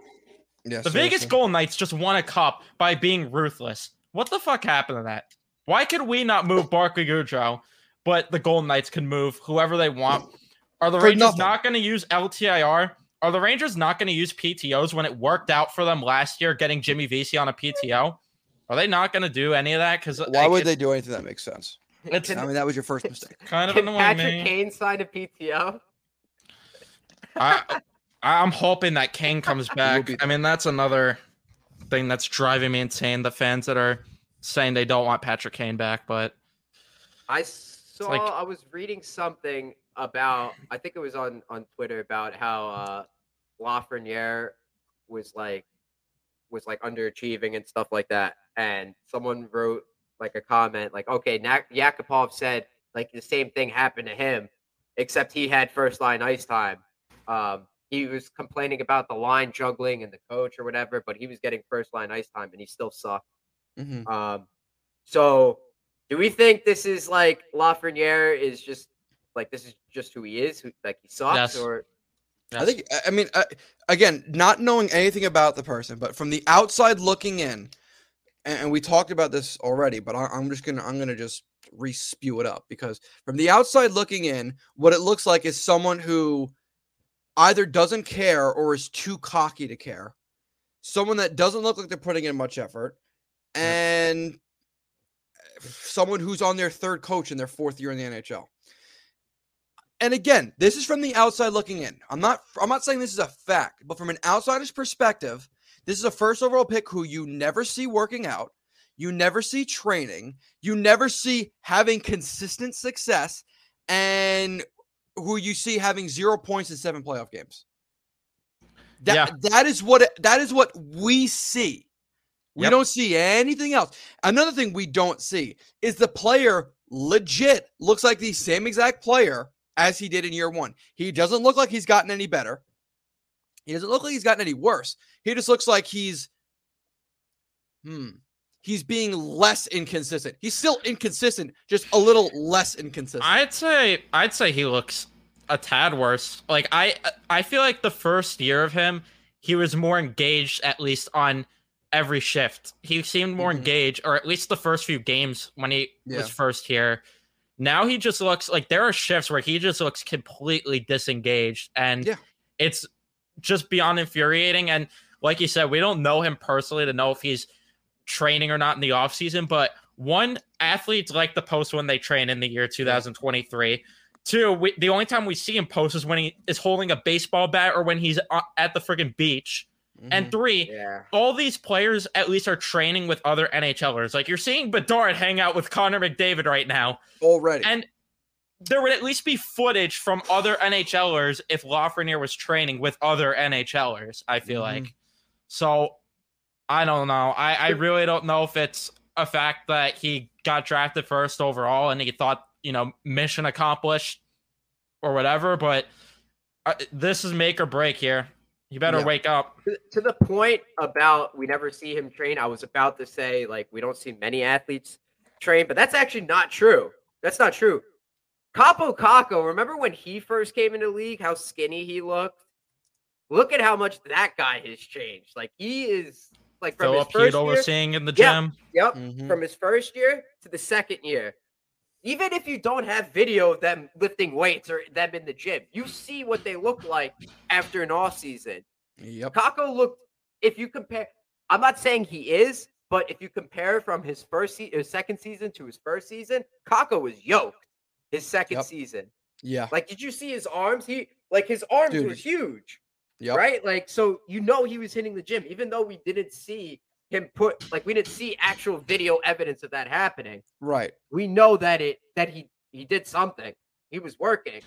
Yeah. The Vegas. Golden Knights just won a cup by being ruthless. What the fuck happened to that? Why could we not move Barclay Goodrow, but the Golden Knights can move whoever they want? Are the For Rangers nothing. not going to use LTIR? Are the Rangers not going to use PTOs when it worked out for them last year, getting Jimmy Vesey on a PTO? Are they not going to do any of that? Because Why would they do anything that makes sense? It's I mean, that was your first mistake. kind of Can annoying Patrick me. Kane sign a PTO? I, I'm hoping that Kane comes back. I mean, that's another thing that's driving me insane. The fans that are saying they don't want Patrick Kane back, but I saw. like- I was reading something about. I think it was on on Twitter about how uh, Lafreniere was like was like underachieving and stuff like that. And someone wrote like a comment like, "Okay, Nak- Yakupov said like the same thing happened to him, except he had first line ice time. Um, he was complaining about the line juggling and the coach or whatever, but he was getting first line ice time and he still sucked." hmm Um, so do we think this is like Lafreniere is just like this is just who he is, who, like he sucks, Yes. or I think. I- I mean, uh, again, not knowing anything about the person, but from the outside looking in, and, and we talked about this already, but I, I'm just gonna I'm gonna just re-spew it up because from the outside looking in, what it looks like is someone who either doesn't care or is too cocky to care. Someone that doesn't look like they're putting in much effort, and someone who's on their third coach in their fourth year in the NHL and again, this is from the outside looking in. I'm not I'm not saying this is a fact, but from an outsider's perspective, this is a first overall pick who you never see working out, you never see training, you never see having consistent success, and who you see having zero points in seven playoff games. That Yeah. that is what that is what we see. We Yep. don't see anything else. Another thing we don't see is the player legit looks like the same exact player as he did in year one. He doesn't look like he's gotten any better. He doesn't look like he's gotten any worse. He just looks like he's, hmm, he's being less inconsistent. He's still inconsistent, just a little less inconsistent. I'd say I'd say he looks a tad worse. Like I I feel like the first year of him, he was more engaged at least on every shift. He seemed more Mhm. engaged, or at least the first few games when he Yeah. was first here. Now he just looks like there are shifts where he just looks completely disengaged, and Yeah. it's just beyond infuriating. And like you said, we don't know him personally to know if he's training or not in the offseason, but one, athletes like to post when they train in the year 2023. Two, we, the only time we see him post is when he is holding a baseball bat or when he's uh, at the friggin' beach. Mhm. And three, yeah, all these players at least are training with other NHLers. Like you're seeing Bedard hang out with Connor McDavid right now. already. And there would at least be footage from other NHLers if Lafreniere was training with other NHLers. I feel Mhm. like so. I don't know. I, I really don't know if it's a fact that he got drafted first overall and he thought you know mission accomplished or whatever. But uh, this is make or break here. You better Yeah. wake up. to, to the point about we never see him train, I was about to say like we don't see many athletes train, but that's actually not true. That's not true. Kaapo Kakko, remember when he first came into the league, how skinny he looked? Look at how much that guy has changed. Like he is like from Filip his first Chytil year, was seeing in the Yeah. gym. Yep. Mhm. From his first year to the second year. Even if you don't have video of them lifting weights or them in the gym, you see what they look like after an off season. Yep. Kakko looked. If you compare, I'm not saying he is, but if you compare from his first se- his second season to his first season, Kakko was yoked. His second Yep. season, Yeah. like, did you see his arms? He like his arms Dude. were huge, Yep. right? Like, so you know he was hitting the gym, even though we didn't see him put like we didn't see actual video evidence of that happening. Right. We know that it that he he did something. He was working.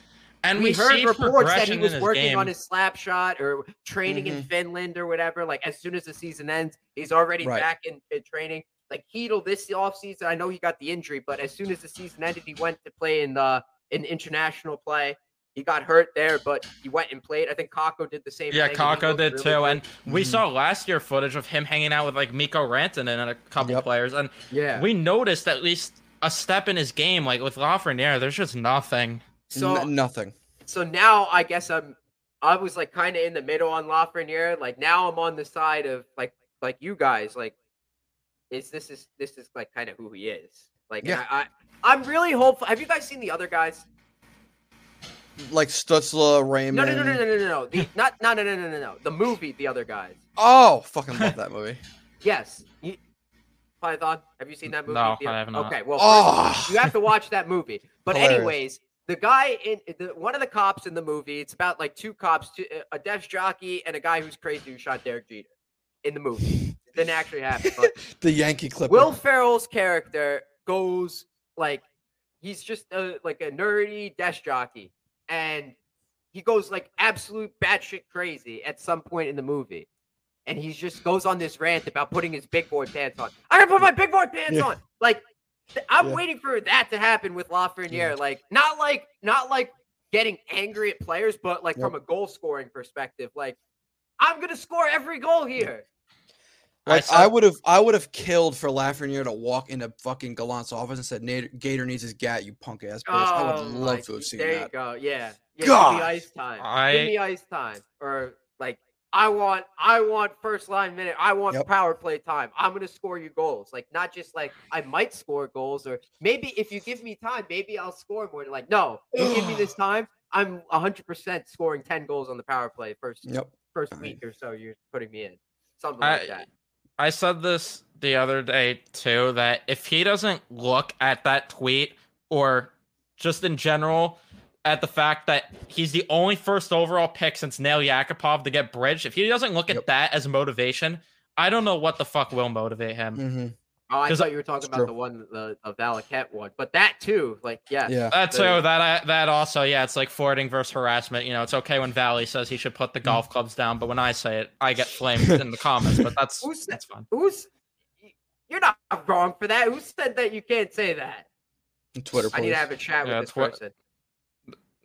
And we, we, heard see reports that he was working game. on his slap shot or training in mm-hmm. Finland or whatever. Like as soon as the season ends, he's already Right. back in, in training. Like Chytil this offseason, I know he got the injury, but as soon as the season ended, he went to play in the in international play. He got hurt there, but he went and played. I think Kakko did the same Yeah, thing. and he Kakko did really too. good. And we Mhm. saw last year footage of him hanging out with like Mikko Rantanen and a couple Yep. players. And yeah. we noticed at least a step in his game. Like with Lafreniere, there's just nothing. so N- nothing. so now I guess I'm I was like kind of in the middle on Lafreniere. Like now I'm on the side of like like you guys. Like is this is this is like kind of who he is. Like Yeah. I, I I'm really hopeful. Have you guys seen the other guys? Like Stutzle, Raymond. No, no, no, no, no, no, no, no. The, not no, no, no, no, no, no. The movie, the other guys. Oh, fucking love that movie. Yes. You, Python, have you seen that movie? No, The- I have not. Okay, well, Oh. first, you have to watch that movie. But Hilarious. anyways, the guy in the one of the cops in the movie, it's about like two cops, two, a desk jockey and a guy who's crazy who shot Derek Jeter in the movie. It didn't actually happen, but The Yankee Clipper. Will Ferrell's character goes like he's just a, like a nerdy desk jockey, and he goes like absolute batshit crazy at some point in the movie, and he just goes on this rant about putting his big boy pants on. I gotta put my big boy pants Yeah. on. Like I'm Yeah. waiting for that to happen with Lafreniere. Yeah. Like not like not like getting angry at players, but like Yep. from a goal scoring perspective, like. I'm gonna score every goal here. Like saw- I would have, I would have killed for Lafreniere to walk into fucking Gallant's office and said, "Gator needs his gat, you punk ass bitch." I would Oh, love my to have g- seen there that. you go. Yeah. yeah Give me ice time. I- Give me ice time. Or like I want I want first line minute. I want Yep. power play time. I'm gonna score you goals. Like not just like I might score goals or maybe if you give me time, maybe I'll score more. Like, no, you give me this time, I'm hundred percent scoring 10 goals on the power play first Yep. first week or so you're putting me in. Something I- like that. I said this the other day too that if he doesn't look at that tweet or just in general at the fact that he's the only first overall pick since Nail Yakupov to get bridged, if he doesn't look Yep. at that as motivation, I don't know what the fuck will motivate him. hmm Oh, I 'cause thought you were talking about true. the one the, the Valaket one. But that too, like yeah. Yeah. That's the- that I, that also yeah, it's like flirting versus harassment. You know, it's okay when Valley says he should put the golf clubs down, but when I say it, I get flamed in the comments. But that's Who said- that's fun. Who's you're not wrong for that. Who said that you can't say that? Twitter. I need to have a chat Yeah, with this Twi- person.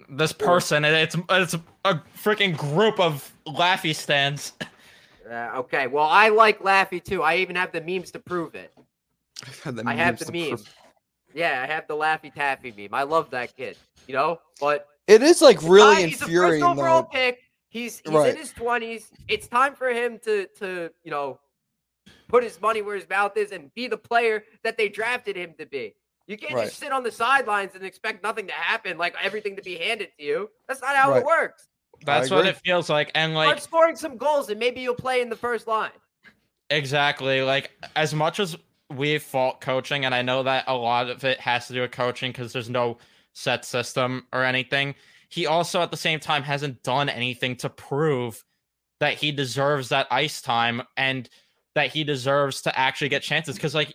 This person, it- it's it's a freaking group of Laffy stands. Uh, okay, well, I like Laffy too. I even have the memes to prove it. I've the I have the to prove- Yeah, I have the Laffy Taffy meme. I love that kid. You know, but It is like the really guy- he's the infuriating first overall though. pick. He's he's Right. in his twenties. It's time for him to to you know put his money where his mouth is and be the player that they drafted him to be. You can't Right. just sit on the sidelines and expect nothing to happen, like everything to be handed to you. That's not how Right. it works. That's what it feels like, and Start like scoring some goals, and maybe you'll play in the first line. exactly like as much as we fault coaching, and I know that a lot of it has to do with coaching because there's no set system or anything. He also at the same time hasn't done anything to prove that he deserves that ice time and that he deserves to actually get chances. Because like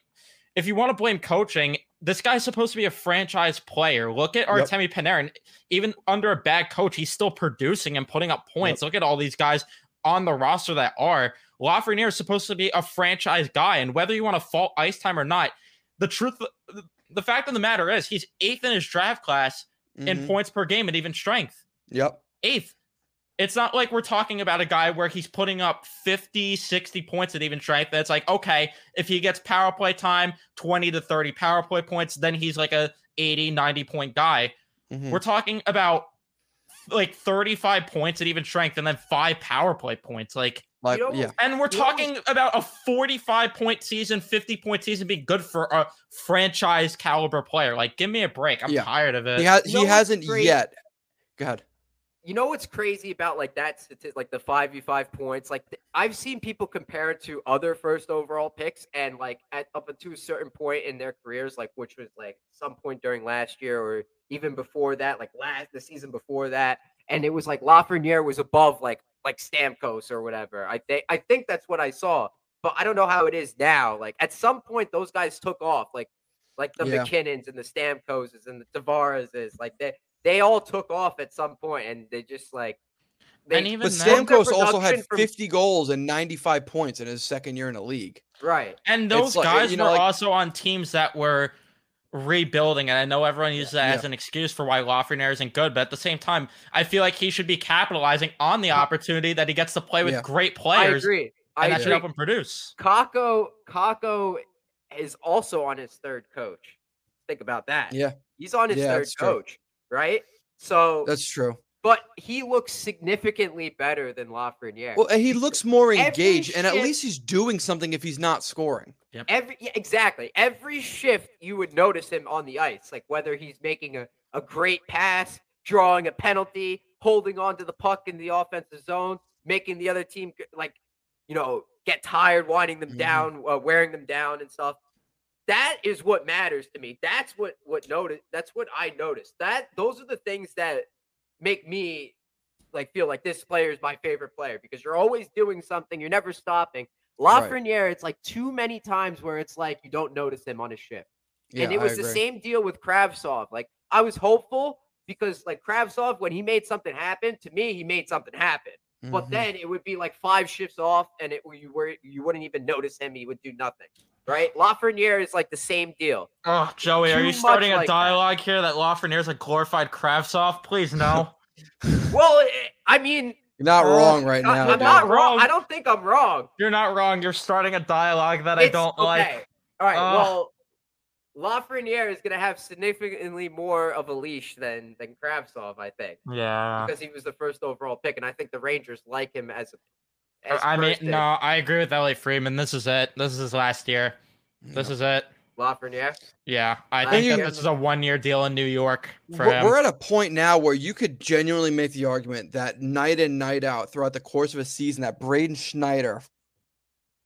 if you want to blame coaching, this guy's supposed to be a franchise player. Look at Artemi Panarin. Even under a bad coach, he's still producing and putting up points. Look at all these guys on the roster that are. Lafreniere is supposed to be a franchise guy, and whether you want to fault ice time or not, the truth, the fact of the matter is, he's eighth in his draft class in Mhm. points per game and even strength. Yep. Eighth. It's not like we're talking about a guy where he's putting up 50, 60 points at even strength. That's like, okay, if he gets power play time, 20 to 30 power play points, then he's like a 80, 90 point guy. Mhm. We're talking about like 35 points at even strength and then five power play points. Like, Like, You know, yeah. and we're You know- talking about a 45 point season, 50 point season being good for a franchise caliber player. Like, give me a break. I'm Yeah. tired of it. He, ha- he what's hasn't yet. Go ahead. You know what's crazy about like that statistic, like the five v five points? Like th- I've seen people compare it to other first overall picks, and like at up to a certain point in their careers, like which was like some point during last year or even before that, like last the season before that, and it was like Lafreniere was above like like Stamkos or whatever. I think I think that's what I saw, but I don't know how it is now. Like at some point, those guys took off, like like the Yeah. MacKinnons and the Stamkoses and the Tavareses, like they they all took off at some point, and they just like. They, And even But then- their Stamkos also had production from- 50 goals and 95 points in his second year in the league. right. And It's those like, guys you know, were like- also on teams that were rebuilding, and I know everyone uses that as an excuse for why Lafreniere isn't good, but at the same time, I feel like he should be capitalizing on the opportunity that he gets to play with Yeah. great players. I players, agree. I and that should help him produce. Kakko Kakko is also on his third coach. Think about that. Yeah. He's on his Yeah, third that's true. coach, right? So, That's true. But he looks significantly better than Lafreniere. Well, and he looks more Every engaged, and at least he's doing something if he's not scoring. Every yeah, exactly every shift you would notice him on the ice, like whether he's making a, a great pass, drawing a penalty, holding on to the puck in the offensive zone, making the other team like you know get tired, winding them Mhm. down, uh, wearing them down, and stuff. That is what matters to me. That's what what notice. That's what I noticed. That those are the things that make me like feel like this player is my favorite player because you're always doing something. You're never stopping. Right. It's like too many times where it's like you don't notice him on his shift. Yeah, and it was the same deal with Kravtsov. Like I was hopeful because like Kravtsov, when he made something happen, to me, he made something happen. But Mhm. then it would be like five shifts off, and it you were you wouldn't even notice him. He would do nothing. Right? Lafreniere is like the same deal. Oh, Joey, are you starting a like that. dialogue here that Lafreniere's a glorified Kravtsov? Please no. Well, I mean, You're not Oh, wrong right I- now. I'm dude. not wrong. wrong. I don't think I'm wrong. You're not wrong. You're starting a dialogue that I don't okay. like. All right. Ugh. well, Lafreniere is going to have significantly more of a leash than than Kravtsov, I think, Yeah. because he was the first overall pick, and I think the Rangers like him as a. As I mean, first no, I agree with Elliotte Friedman. This is it. This is his last year. This is it. Lafreniere. Yeah, I I think that this is a one-year deal in New York for We're, him. we're at a point now where you could genuinely make the argument that night in, night out, throughout the course of a season, that Braden Schneider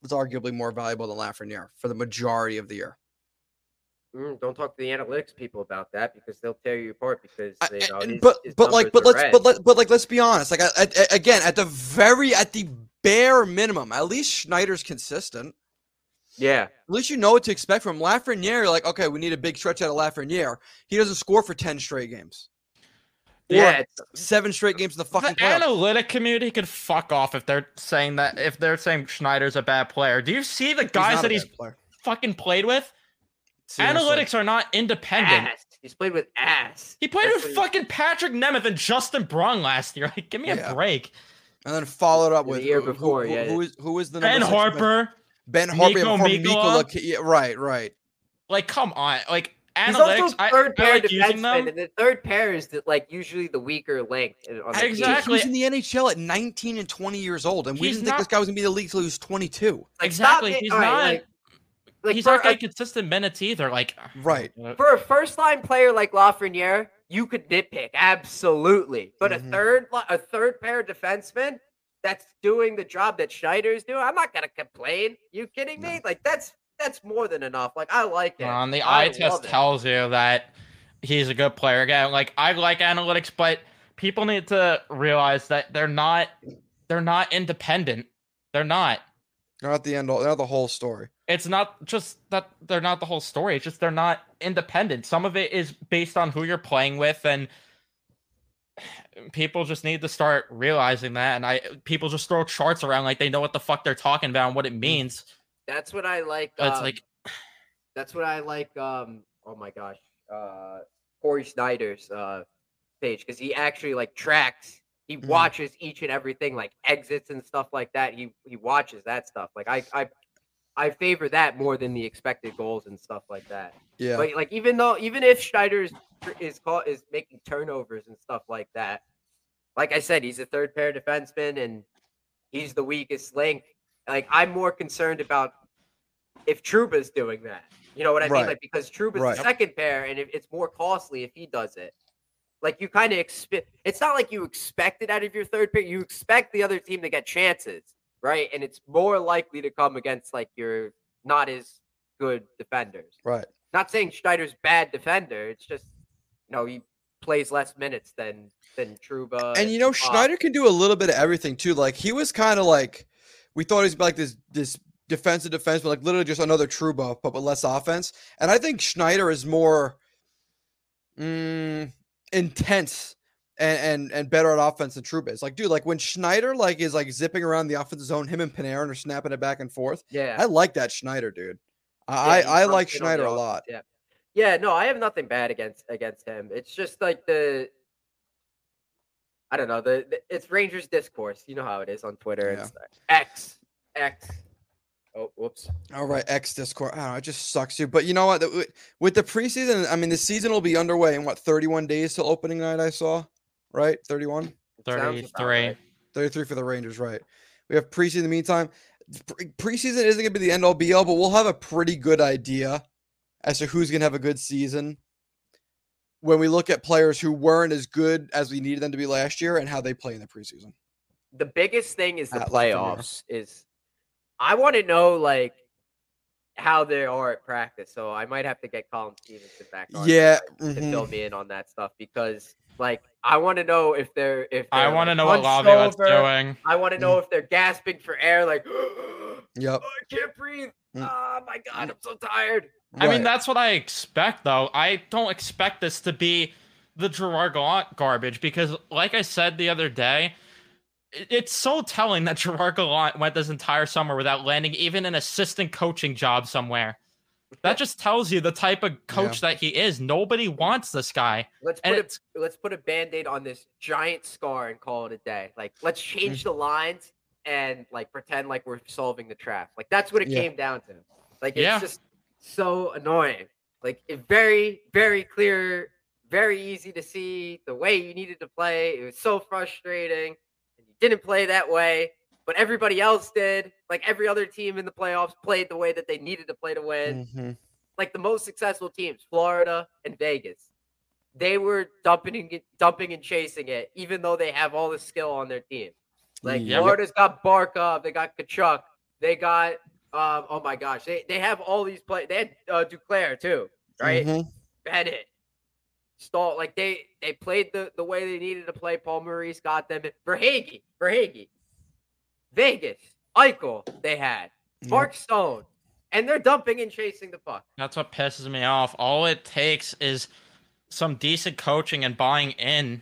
was arguably more valuable than Lafreniere for the majority of the year. Mm, don't talk to the analytics people about that because they'll tear you apart because I- you know, and- his- but his but like but let's red. but let, but like let's be honest. Like I, I- again, at the very at the bare minimum, at least Schneider's consistent. yeah, At least you know what to expect from Lafreniere. You're like, okay, we need a big stretch out of Lafreniere. He doesn't score for ten straight games, yeah, seven straight games in the the fucking playoffs. analytic community could fuck off if they're saying that if they're saying Schneider's a bad player. Do you see the guys not a that he's player. fucking played with? Seriously. Analytics are not independent. ass. He's played with ass. He played That's with what he- fucking Patrick Nemeth and Justin Braun last year. Like, give me Yeah. a break. And then followed up with The with year who- who- before, who, yeah. who is who is the Ben number six? Harper. Ben Harpur Niko before Mikkola. Nikola yeah, right, right. Like, come on. Like, He's also third I pair like defenseman, them. and the third pair is the, like usually the weaker link. in- On the. Exactly. He was in the NHL at 19 and 20 years old, and we He's didn't think this guy was gonna be in the league till he was 22. Like, Exactly, Stop he's all right, not- Like, like He's for, not getting a, consistent minutes either. Like, Right. Uh, for a first line player like Lafreniere, you could nitpick absolutely, but Mhm. a third a third pair defenseman that's doing the job that Schneider is doing, I'm not gonna complain. You kidding me? Like that's that's more than enough. Like I like it. on the I eye test it. tells you that he's a good player. Again, like I like analytics, but people need to realize that they're not they're not independent. They're not. They're not the end all. They're not the whole story. It's not just that they're not the whole story. It's just they're not independent. Some of it is based on who you're playing with, and people just need to start realizing that. And I people just throw charts around like they know what the fuck they're talking about and what it Mm. means. That's what I like. It's um, like That's what I like. Um, oh my gosh, uh, Corey Sznajder's uh page because he actually like tracks. He Mhm. watches each and everything, like exits and stuff like that. He he watches that stuff. Like I I I favor that more than the expected goals and stuff like that. Yeah. But like even though even if Schneider's is is, caught is making turnovers and stuff like that, like I said, he's a third pair defenseman and he's the weakest link. Like I'm more concerned about if Trouba's doing that. You know what I Right. mean? Like because Trouba's Right. the second pair and it's more costly if he does it. Like you kind of expect it's not like you expect it out of your third pair. You expect the other team to get chances, right? And it's more likely to come against like your not as good defenders. right. Not saying Schneider's bad defender. It's just you know he plays less minutes than than Trouba. and you know Fox. Schneider can do a little bit of everything too. Like he was kind of like we thought he was like this this defensive defense, but like literally just another Trouba, but with less offense. And I think Schneider is more mm, intense and, and and better at offense than Trouba is. Like, dude, like when Schneider like is like zipping around the offensive zone, him and Panarin are snapping it back and forth. Yeah, I like that Schneider, dude. Yeah, I he I, I like in on the Schneider a lot. Yeah, yeah. No, I have nothing bad against against him. It's just like the. I don't know the, the it's Rangers discourse. You know how it is on Twitter. Yeah. It's like, X X. Oh, whoops. All right, X Discord. I don't know. It just sucks, you. But you know what? With the preseason, I mean, the season will be underway in what 31 days till opening night. I saw, right? 31, 33. right. 33 for the Rangers, right? We have preseason. In the meantime, preseason isn't going to be the end all be all, but we'll have a pretty good idea as to who's going to have a good season when we look at players who weren't as good as we needed them to be last year and how they play in the preseason. the biggest thing is the At playoffs is I want to know like how they are at practice. So I might have to get Colin Stephenson back on Yeah, to mhm. fill me in on that stuff because like I want to know if they're if I they're, want to know what hunched Laviolette's doing. I want to know if they're gasping for air like Yep. oh, I can't breathe. Mm. Oh my god, I'm so tired. I mean, that's what I expect, though. I don't expect this to be the Gerard Gallant garbage because, like I said the other day, it's so telling that Gerard Gallant went this entire summer without landing even an assistant coaching job somewhere. That just tells you the type of coach that he is. Nobody wants this guy. Let's And put a it's- let's put a band-aid on this giant scar and call it a day. Like let's mm-hmm. change the lines and like pretend like we're solving the trap. Like that's what it Yeah. came down to. Like it's Yeah. just so annoying. Like it very, very clear, very easy to see the way you needed to play. It was so frustrating. And you didn't play that way, but everybody else did. Like every other team in the playoffs played the way that they needed to play to win Mhm. like the most successful teams, Florida and Vegas, they were dumping and dumping and chasing it, even though they have all the skill on their team. Like Yep. Florida's got Barkov, they got Tkachuk, they got um, oh my gosh, they, they have all these play. They had uh, Duclair too, right? Mhm. Bennett, Staal, like they they played the the way they needed to play. Paul Maurice got them. Verhaeghe, Verhaeghe, Vegas, Eichel, they had Yep. Mark Stone, and they're dumping and chasing the puck. That's what pisses me off. All it takes is some decent coaching and buying in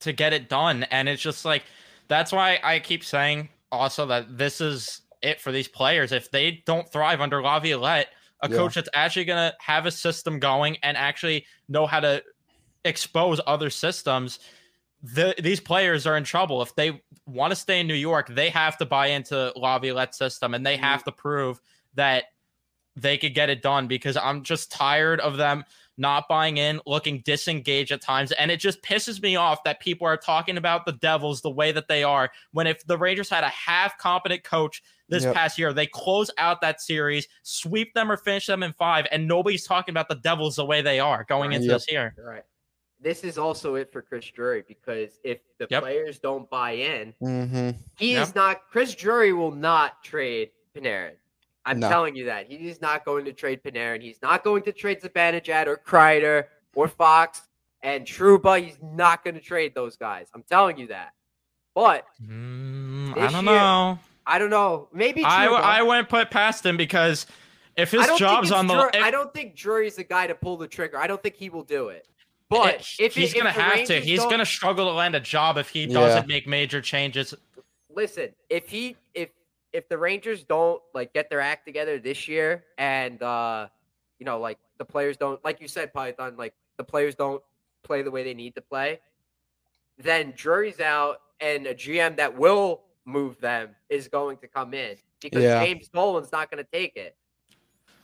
to get it done. And it's just like that's why I keep saying also that this is it for these players. If they don't thrive under Laviolette, a Yeah. coach that's actually gonna have a system going and actually know how to expose other systems. The, these players are in trouble. If they want to stay in New York, they have to buy into Laviolette's system and they mm-hmm. have to prove that they could get it done because I'm just tired of them not buying in, looking disengaged at times. And it just pisses me off that people are talking about the Devils the way that they are. When if the Rangers had a half competent coach this Yep. past year, they close out that series, sweep them or finish them in five, and nobody's talking about the Devils the way they are going into Yep. this year. Right. This is also it for Chris Drury because if the Yep. players don't buy in, Mhm. he Yep. is not. Chris Drury will not trade Panarin. I'm No. telling you that he is not going to trade Panarin. He's not going to trade Zibanejad or Kreider or Fox and Trouba. He's not going to trade those guys. I'm telling you that. But Mm, I don't year- know. I don't know. Maybe I, Trouba. I wouldn't put past him because If his job's on the, Drury- if- I don't think Drury's the guy to pull the trigger. I don't think he will do it. But it- if he's it, gonna if the have to, he's gonna struggle to land a job if he doesn't make major changes. listen. If he if if the Rangers don't like get their act together this year, and uh, you know, like the players don't, like you said, Python, like the players don't play the way they need to play, then Drury's out, and a GM that will move them is going to come in because Yeah. James Dolan's not going to take it.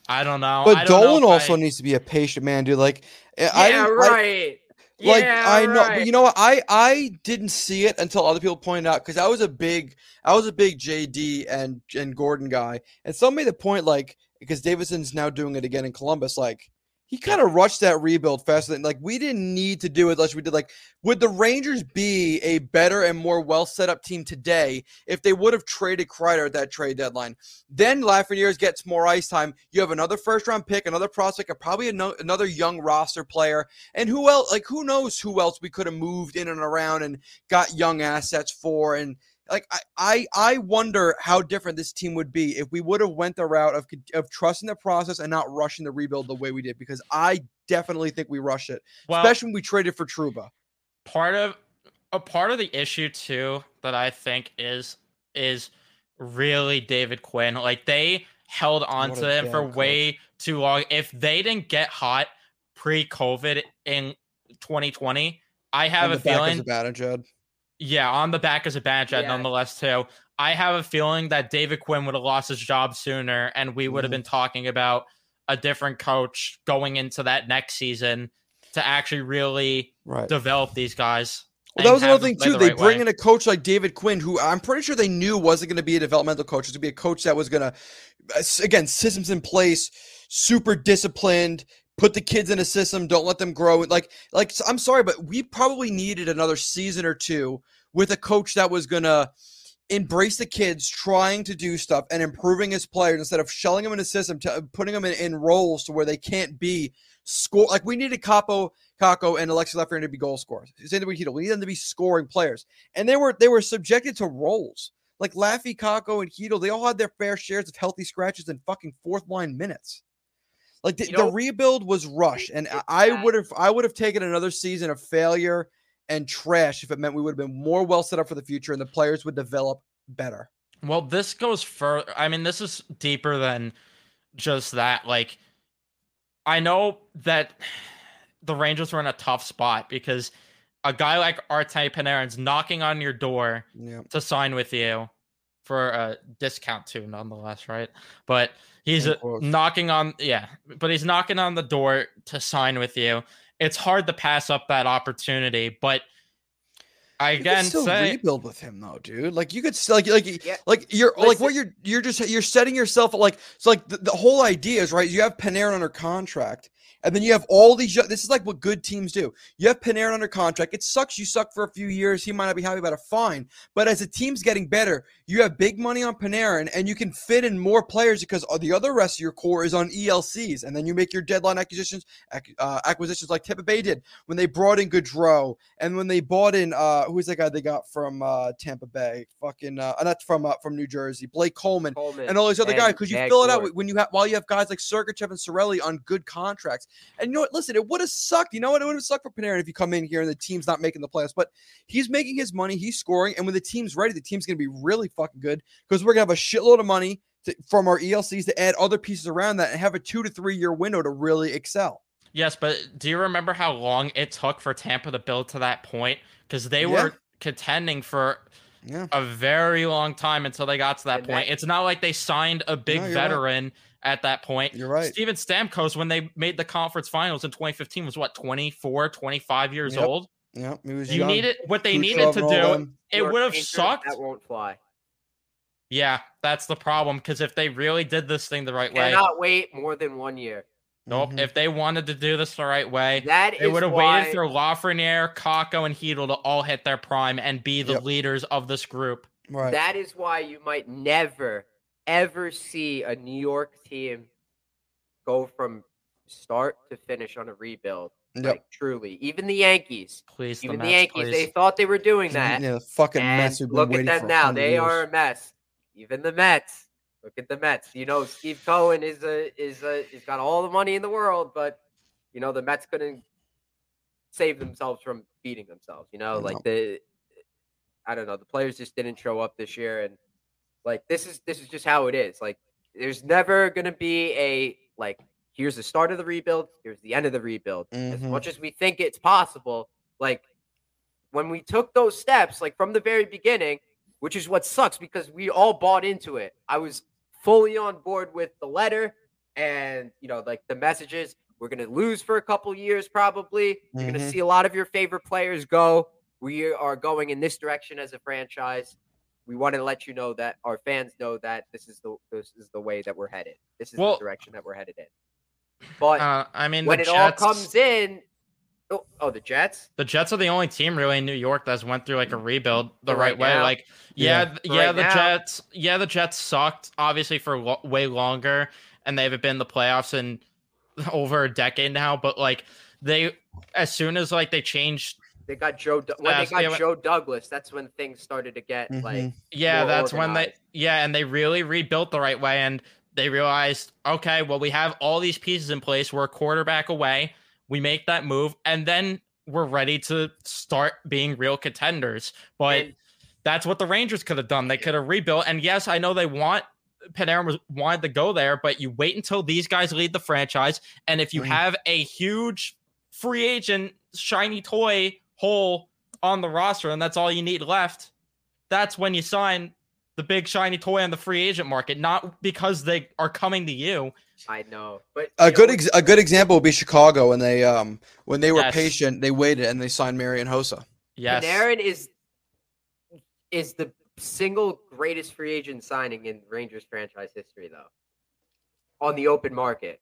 I don't know. But don't Dolan if also I- needs to be a patient man, dude. Like, I- Yeah, I, right. like yeah, I know, right. but you know what? I I didn't see it until other people pointed out because I was a big I was a big JD and and Gorton guy, and some made the point like because Davidson's now doing it again in Columbus, like he kind of rushed that rebuild faster than like we didn't need to do it unless we did like would the Rangers be a better and more well set up team today if they would have traded Kreider at that trade deadline? Then Lafreniere gets more ice time. You have another first round pick, another prospect, and probably ano- another young roster player. And who else? Like who knows who else we could have moved in and around and got young assets for? And like I, I, I wonder how different this team would be if we would have went the route of of trusting the process and not rushing the rebuild the way we did. Because I definitely think we rushed it, well, especially when we traded for Trouba. part of a part of the issue too that I think is is really David Quinn. Like they held on What to a him for coach. way too long. If they didn't get hot pre-COVID in 2020, I have a the back as feeling a batter, Judd. Yeah, on the back as a bad jet Yeah. nonetheless too. I have a feeling that David Quinn would have lost his job sooner, and we would have Mhm. been talking about a different coach going into that next season to actually really Right. develop these guys. Well, that was another thing too. the They right bring way. in a coach like David Quinn, who I'm pretty sure they knew wasn't going to be a developmental coach. It was going to be a coach that was going to, again, systems in place, super disciplined, put the kids in a system, don't let them grow. Like, like I'm sorry, but we probably needed another season or two with a coach that was to embrace the kids, trying to do stuff and improving his players instead of shelling them in a system, to, uh, putting them in, in roles to where they can't be score. Like we needed Kaapo, Kakko, and Alexi Lafreniere to be goal scorers. With Hito. We need them to be scoring players, and they were they were subjected to roles. Like Laffy, Kakko, and Hito, they all had their fair shares of healthy scratches and fucking fourth line minutes. Like the, You the rebuild was rushed, and I would have I would have taken another season of failure and trash if it meant we would have been more well set up for the future and the players would develop better. Well, this goes further. I mean, this is deeper than just that. Like, I know that the Rangers were in a tough spot because a guy like Arte Panarin's knocking on your door Yeah. to sign with you for a discount too, nonetheless, right? But he's In quotes. knocking on, yeah, but he's knocking on the door to sign with you. It's hard to pass up that opportunity, but I You could again still say rebuild with him though, dude. Like you could still like like Yeah. like you're like what you're you're just you're setting yourself like so like the, the whole idea is right. You have Panarin under contract, and then you have all these. This is like what good teams do. You have Panarin under contract. It sucks. You suck for a few years. He might not be happy about it. Fine, but as the team's getting better, you have big money on Panarin, and you can fit in more players because the other rest of your core is on ELCs, and then you make your deadline acquisitions uh, acquisitions like Tampa Bay did when they brought in Goodrow, and when they bought in uh who's that guy they got from uh Tampa Bay? Fucking uh not from uh, from New Jersey, Blake Coleman. Coleman And all these other guys, because you fill it out when you have while you have guys like Sergachev and Cirelli on good contracts. And you know what? Listen, it would have sucked. You know what? It would have sucked for Panarin if you come in here and the team's not making the playoffs. But he's making his money, he's scoring, and when the team's ready, the team's gonna be really fucking good because we're gonna have a shitload of money to, from our ELCs to add other pieces around that and have a two to three year window to really excel. Yes, but do you remember how long it took for Tampa to build to that point? Because they Yeah. were contending for Yeah. a very long time until they got to that And point. that- It's not like they signed a big No, you're right. Veteran at that point. You're right. Steven Stamkos, when they made the conference finals in 2015, was what, 24, 25 years Yep. old? Yeah. He was You young. needed what they Kucherov needed to do. It would have sucked. That won't fly. Yeah, that's the problem. Because if they really did this thing the right way, Cannot wait more than one year. nope. Mhm. If they wanted to do this the right way, That They would have why waited for Lafreniere, Kakko, and Chytil to all hit their prime and be the Yep. leaders of this group. Right. that is why you might never ever see a New York team go from start to finish on a rebuild. Yep. Like truly, even the Yankees, Please, even the, the, Mets, Yankees, please. they thought they were doing that. Yeah, the fucking and mess we've been look at them for now; they years. are a mess. Even the Mets, Look at the Mets. You know, Steve Cohen is a is a he's got all the money in the world, but you know the Mets couldn't save themselves from beating themselves. You know, like No. the I don't know, the players just didn't show up this year, and like this is this is just how it is. Like there's never gonna be a like here's the start of the rebuild, here's the end of the rebuild. As Mhm. much as we think it's possible, like when we took those steps, like from the very beginning, which is what sucks because we all bought into it. I was fully on board with the letter and you know, like the messages. We're gonna lose for a couple years, probably. You're gonna Mhm. see a lot of your favorite players go. We are going in this direction as a franchise. We wanted to let you know that our fans know that this is the this is the way that we're headed. This is Well- the direction that we're headed in. But Uh, I mean, when it Jets, all comes in, oh, oh, the Jets. the Jets are the only team really in New York that's went through like a rebuild the For right, right way. now. Like, Yeah. yeah, yeah, right the now. Jets, yeah, the Jets sucked obviously for lo- way longer, and they haven't been in the playoffs in over a decade now. But like, they as soon as like they changed They got Joe. Du- when Yeah, they got yeah, but- Joe Douglas, that's when things started to get like. Mhm. Yeah, more that's when they yeah, and they really rebuilt the right way and they realized, okay, well we have all these pieces in place. We're a quarterback away. We make that move and then we're ready to start being real contenders. But And- that's what the Rangers could have done. They could have rebuilt. And yes, I know they want Panarin was wanted to go there, but you wait until these guys lead the franchise. And if you Mhm. have a huge free agent shiny toy hole on the roster and that's all you need left, that's when you sign the big shiny toy on the free agent market, not because they are coming to you. I know, but A good know, ex- a good example would be Chicago when they um when they were Yes. patient, they waited and they signed Marian Hossa. Yes. Panarin is is the single greatest free agent signing in Rangers franchise history, though. On the open market,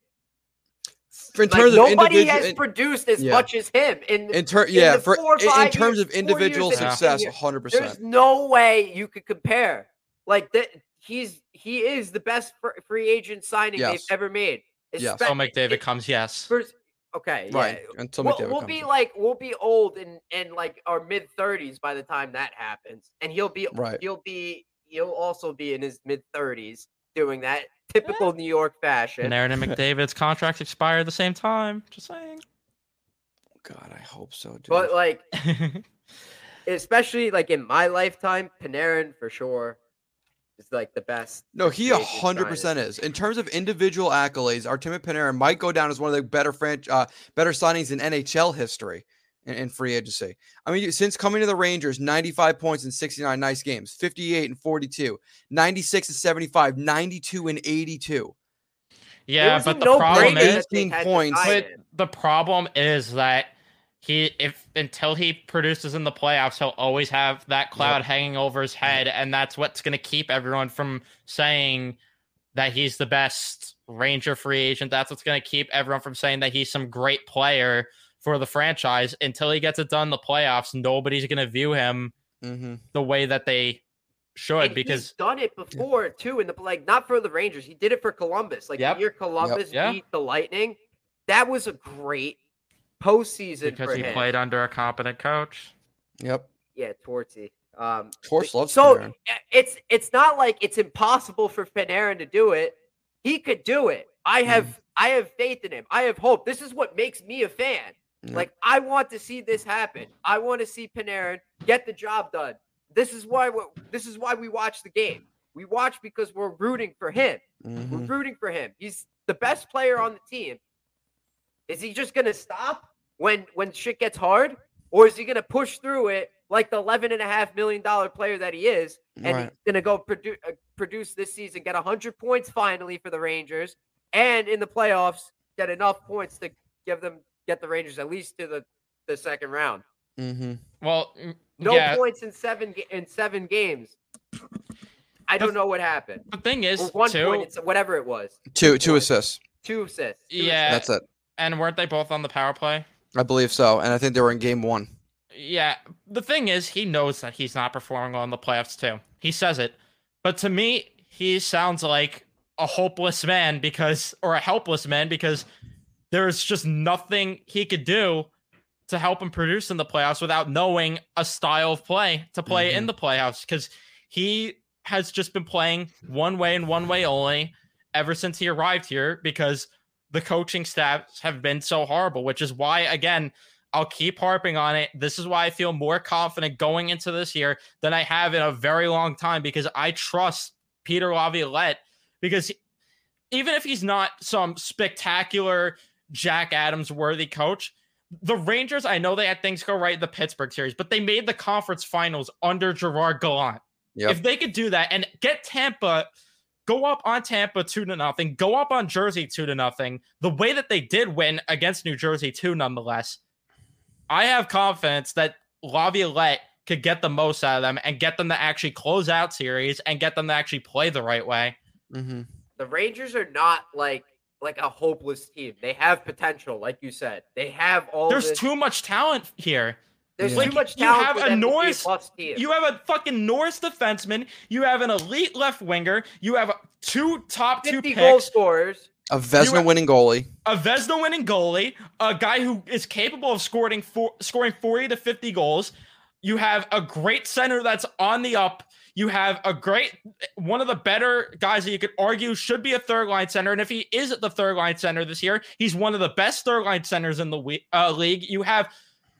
For in like, terms of nobody individual, has in, produced as yeah. much as him. In, in ter- in yeah, the for four or in, in terms years- of individual years that he's been success, here, hundred there's percent. no way you could compare. Like that, he's he is the best free agent signing Yes. they've ever made. Yes. Espe- Oh, McDavid it- comes, yes. First, okay, Right. yeah. Until We'll, McDavid we'll comes be like we'll be old and and like our mid thirties by the time that happens, and he'll be Right. he'll be he'll also be in his mid thirties doing that typical New York fashion. Panarin and McDavid's contracts expire at the same time. Just saying. God, I hope so, dude. But like, especially like in my lifetime, Panarin for sure is like the best. no, he a hundred percent is. In terms of individual accolades, Artemi Panarin might go down as one of the better French, uh, better signings in NHL history in, in free agency. I mean, since coming to the Rangers, 95 points in 69 nice games, 58 and 42, 96 and 75, 92 and 82. yeah, but the no-brainer problem that is they 18 points. but the problem is that he if until he produces in the playoffs, he'll always have that cloud hanging over his head, and that's what's gonna keep everyone from saying that he's the best Ranger free agent. That's what's gonna keep everyone from saying that he's some great player for the franchise. Until he gets it done in the playoffs, nobody's gonna view him Mm-hmm. the way that they should And because he's done it before too, in the like not for the Rangers. He did it for Columbus. Like Yep. the year Columbus Yeah. beat the Lightning, that was a great postseason because for he him. played under a competent coach. Yep. Yeah, Tortsy. Um, Torch loves so Panarin. it's it's not like it's impossible for Panarin to do it. He could do it. I Mm. have I have faith in him. I have hope. This is what makes me a fan. Yep. Like I want to see this happen. I want to see Panarin get the job done. This is why we this is why we watch the game. We watch because we're rooting for him. We're Mhm. rooting for him. He's the best player on the team. Is he just gonna stop when when shit gets hard, or is he gonna push through it like the eleven and a half million dollar player that he is, and Right. he's gonna go produ- uh, produce this season, get hundred points finally for the Rangers, and in the playoffs get enough points to give them get the Rangers at least to the the second round. Mhm. Well, mm, No yeah, points in seven in seven games. I don't know what happened. the thing is Or one too. point, it's whatever it was. Two two points. assists. Two assists. two Yeah. That's it. and weren't they both on the power play? I believe so, and I think they were in game one. Yeah. The thing is, he knows that he's not performing well in the playoffs too. He says it, but to me, he sounds like a hopeless man because, or a helpless man because there's just nothing he could do to help him produce in the playoffs without knowing a style of play to play in Mhm. the playoffs because he has just been playing one way and one way only ever since he arrived here because the coaching staffs have been so horrible, which is why, again, I'll keep harping on it. This is why I feel more confident going into this year than I have in a very long time because I trust Peter Laviolette because even if he's not some spectacular Jack Adams worthy coach, the Rangers, I know they had things go right in the Pittsburgh series, but they made the conference finals under Gerard Gallant. Yep. If they could do that and get Tampa, go up on Tampa two to nothing, go up on Jersey two to nothing, the way that they did win against New Jersey two, nonetheless, I have confidence that Laviolette could get the most out of them and get them to actually close out series and get them to actually play the right way. Mm-hmm. The Rangers are not like like a hopeless team. They have potential, like you said. They have all. There's this, too much talent here. There's Yeah. too Like, much you have for a them to be Norris- plus team. You have a fucking Norris defenseman. You have an elite left winger. You have two top two 50 goal scorers. A Vezina have- winning goalie. a Vezina winning goalie, a guy who is capable of scoring four, scoring 40 to 50 goals. You have a great center that's on the up. You have a great one of the better guys that you could argue should be a third line center. And if he is at the third line center this year, he's one of the best third line centers in the we- uh, league. You have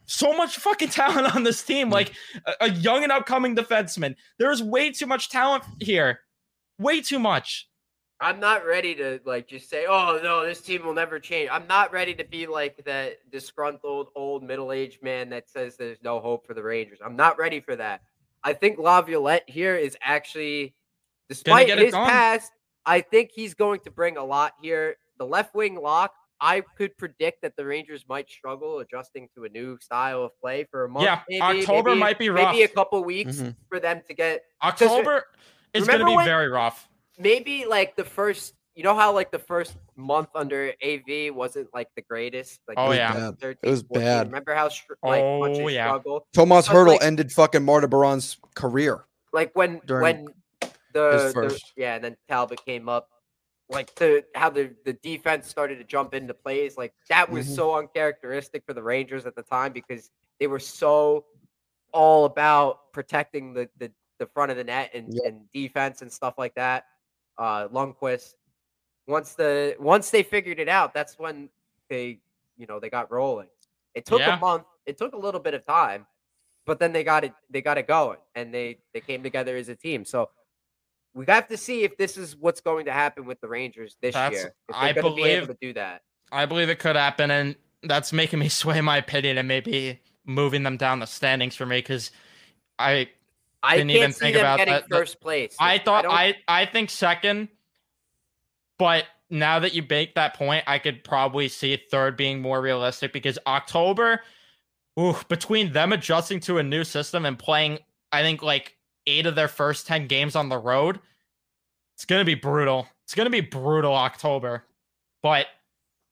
so much fucking talent on this team, like a, a young and upcoming defenseman. There's way too much talent here, way too much. I'm not ready to like just say, "Oh no, this team will never change." I'm not ready to be like that disgruntled old middle-aged man that says there's no hope for the Rangers. I'm not ready for that. I think Laviolette here is actually, despite his done. past, I think he's going to bring a lot here. The left wing lock, I could predict that the Rangers might struggle adjusting to a new style of play for a month. Yeah, maybe, October maybe- might be rough. Maybe a couple weeks Mhm. for them to get October is going to be when- very rough. maybe like the first you know how like the first month under AV wasn't like the greatest like Oh, yeah. 13, It was 14. bad. remember how str- like much Oh, they yeah. struggled Tomas Hertl like- ended fucking Martin Biron's career. like when During when the, his the- yeah and then Talbot came up like the how the the defense started to jump into plays like that was Mhm. so uncharacteristic for the Rangers at the time because they were so all about protecting the the, the front of the net and, Yep. and defense and stuff like that. Uh Lundqvist once the once they figured it out, that's when they you know they got rolling. It took Yeah. a month. It took a little bit of time, but then they got it. They got it going, and they they came together as a team. So we have to see if this is what's going to happen with the Rangers this That's- year. I to be able believe- to do that. I believe it could happen, and that's making me sway my opinion and maybe moving them down the standings for me because I I Didn't even think about getting that, first place. I thought don't- I I think second, but now that you make that point, I could probably see third being more realistic because October, ooh, between them adjusting to a new system and playing, I think like eight of their first ten games on the road, it's gonna be brutal. It's gonna be brutal October, but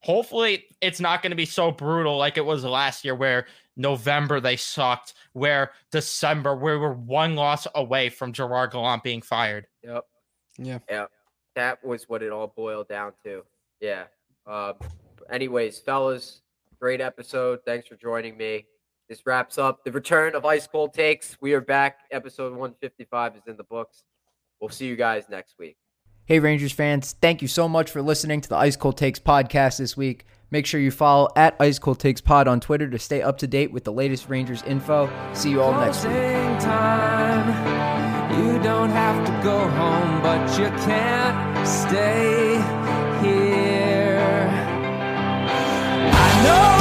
hopefully it's not gonna be so brutal like it was last year where November they sucked, where December we were one loss away from Gerard Gallant being fired. Yep. Yeah. Yeah. That was what it all boiled down to. Yeah. Um, anyways, fellas, great episode. Thanks for joining me. This wraps up the return of Ice Cold Takes. We are back. Episode 155 is in the books. We'll see you guys next week. Hey, Rangers fans, thank you so much for listening to the Ice Cold Takes podcast this week. Make sure you follow at Ice Cold Takes Pod on Twitter to stay up to date with the latest Rangers info. See you all next week. Time. You don't have to go home, but you can't stay here. I know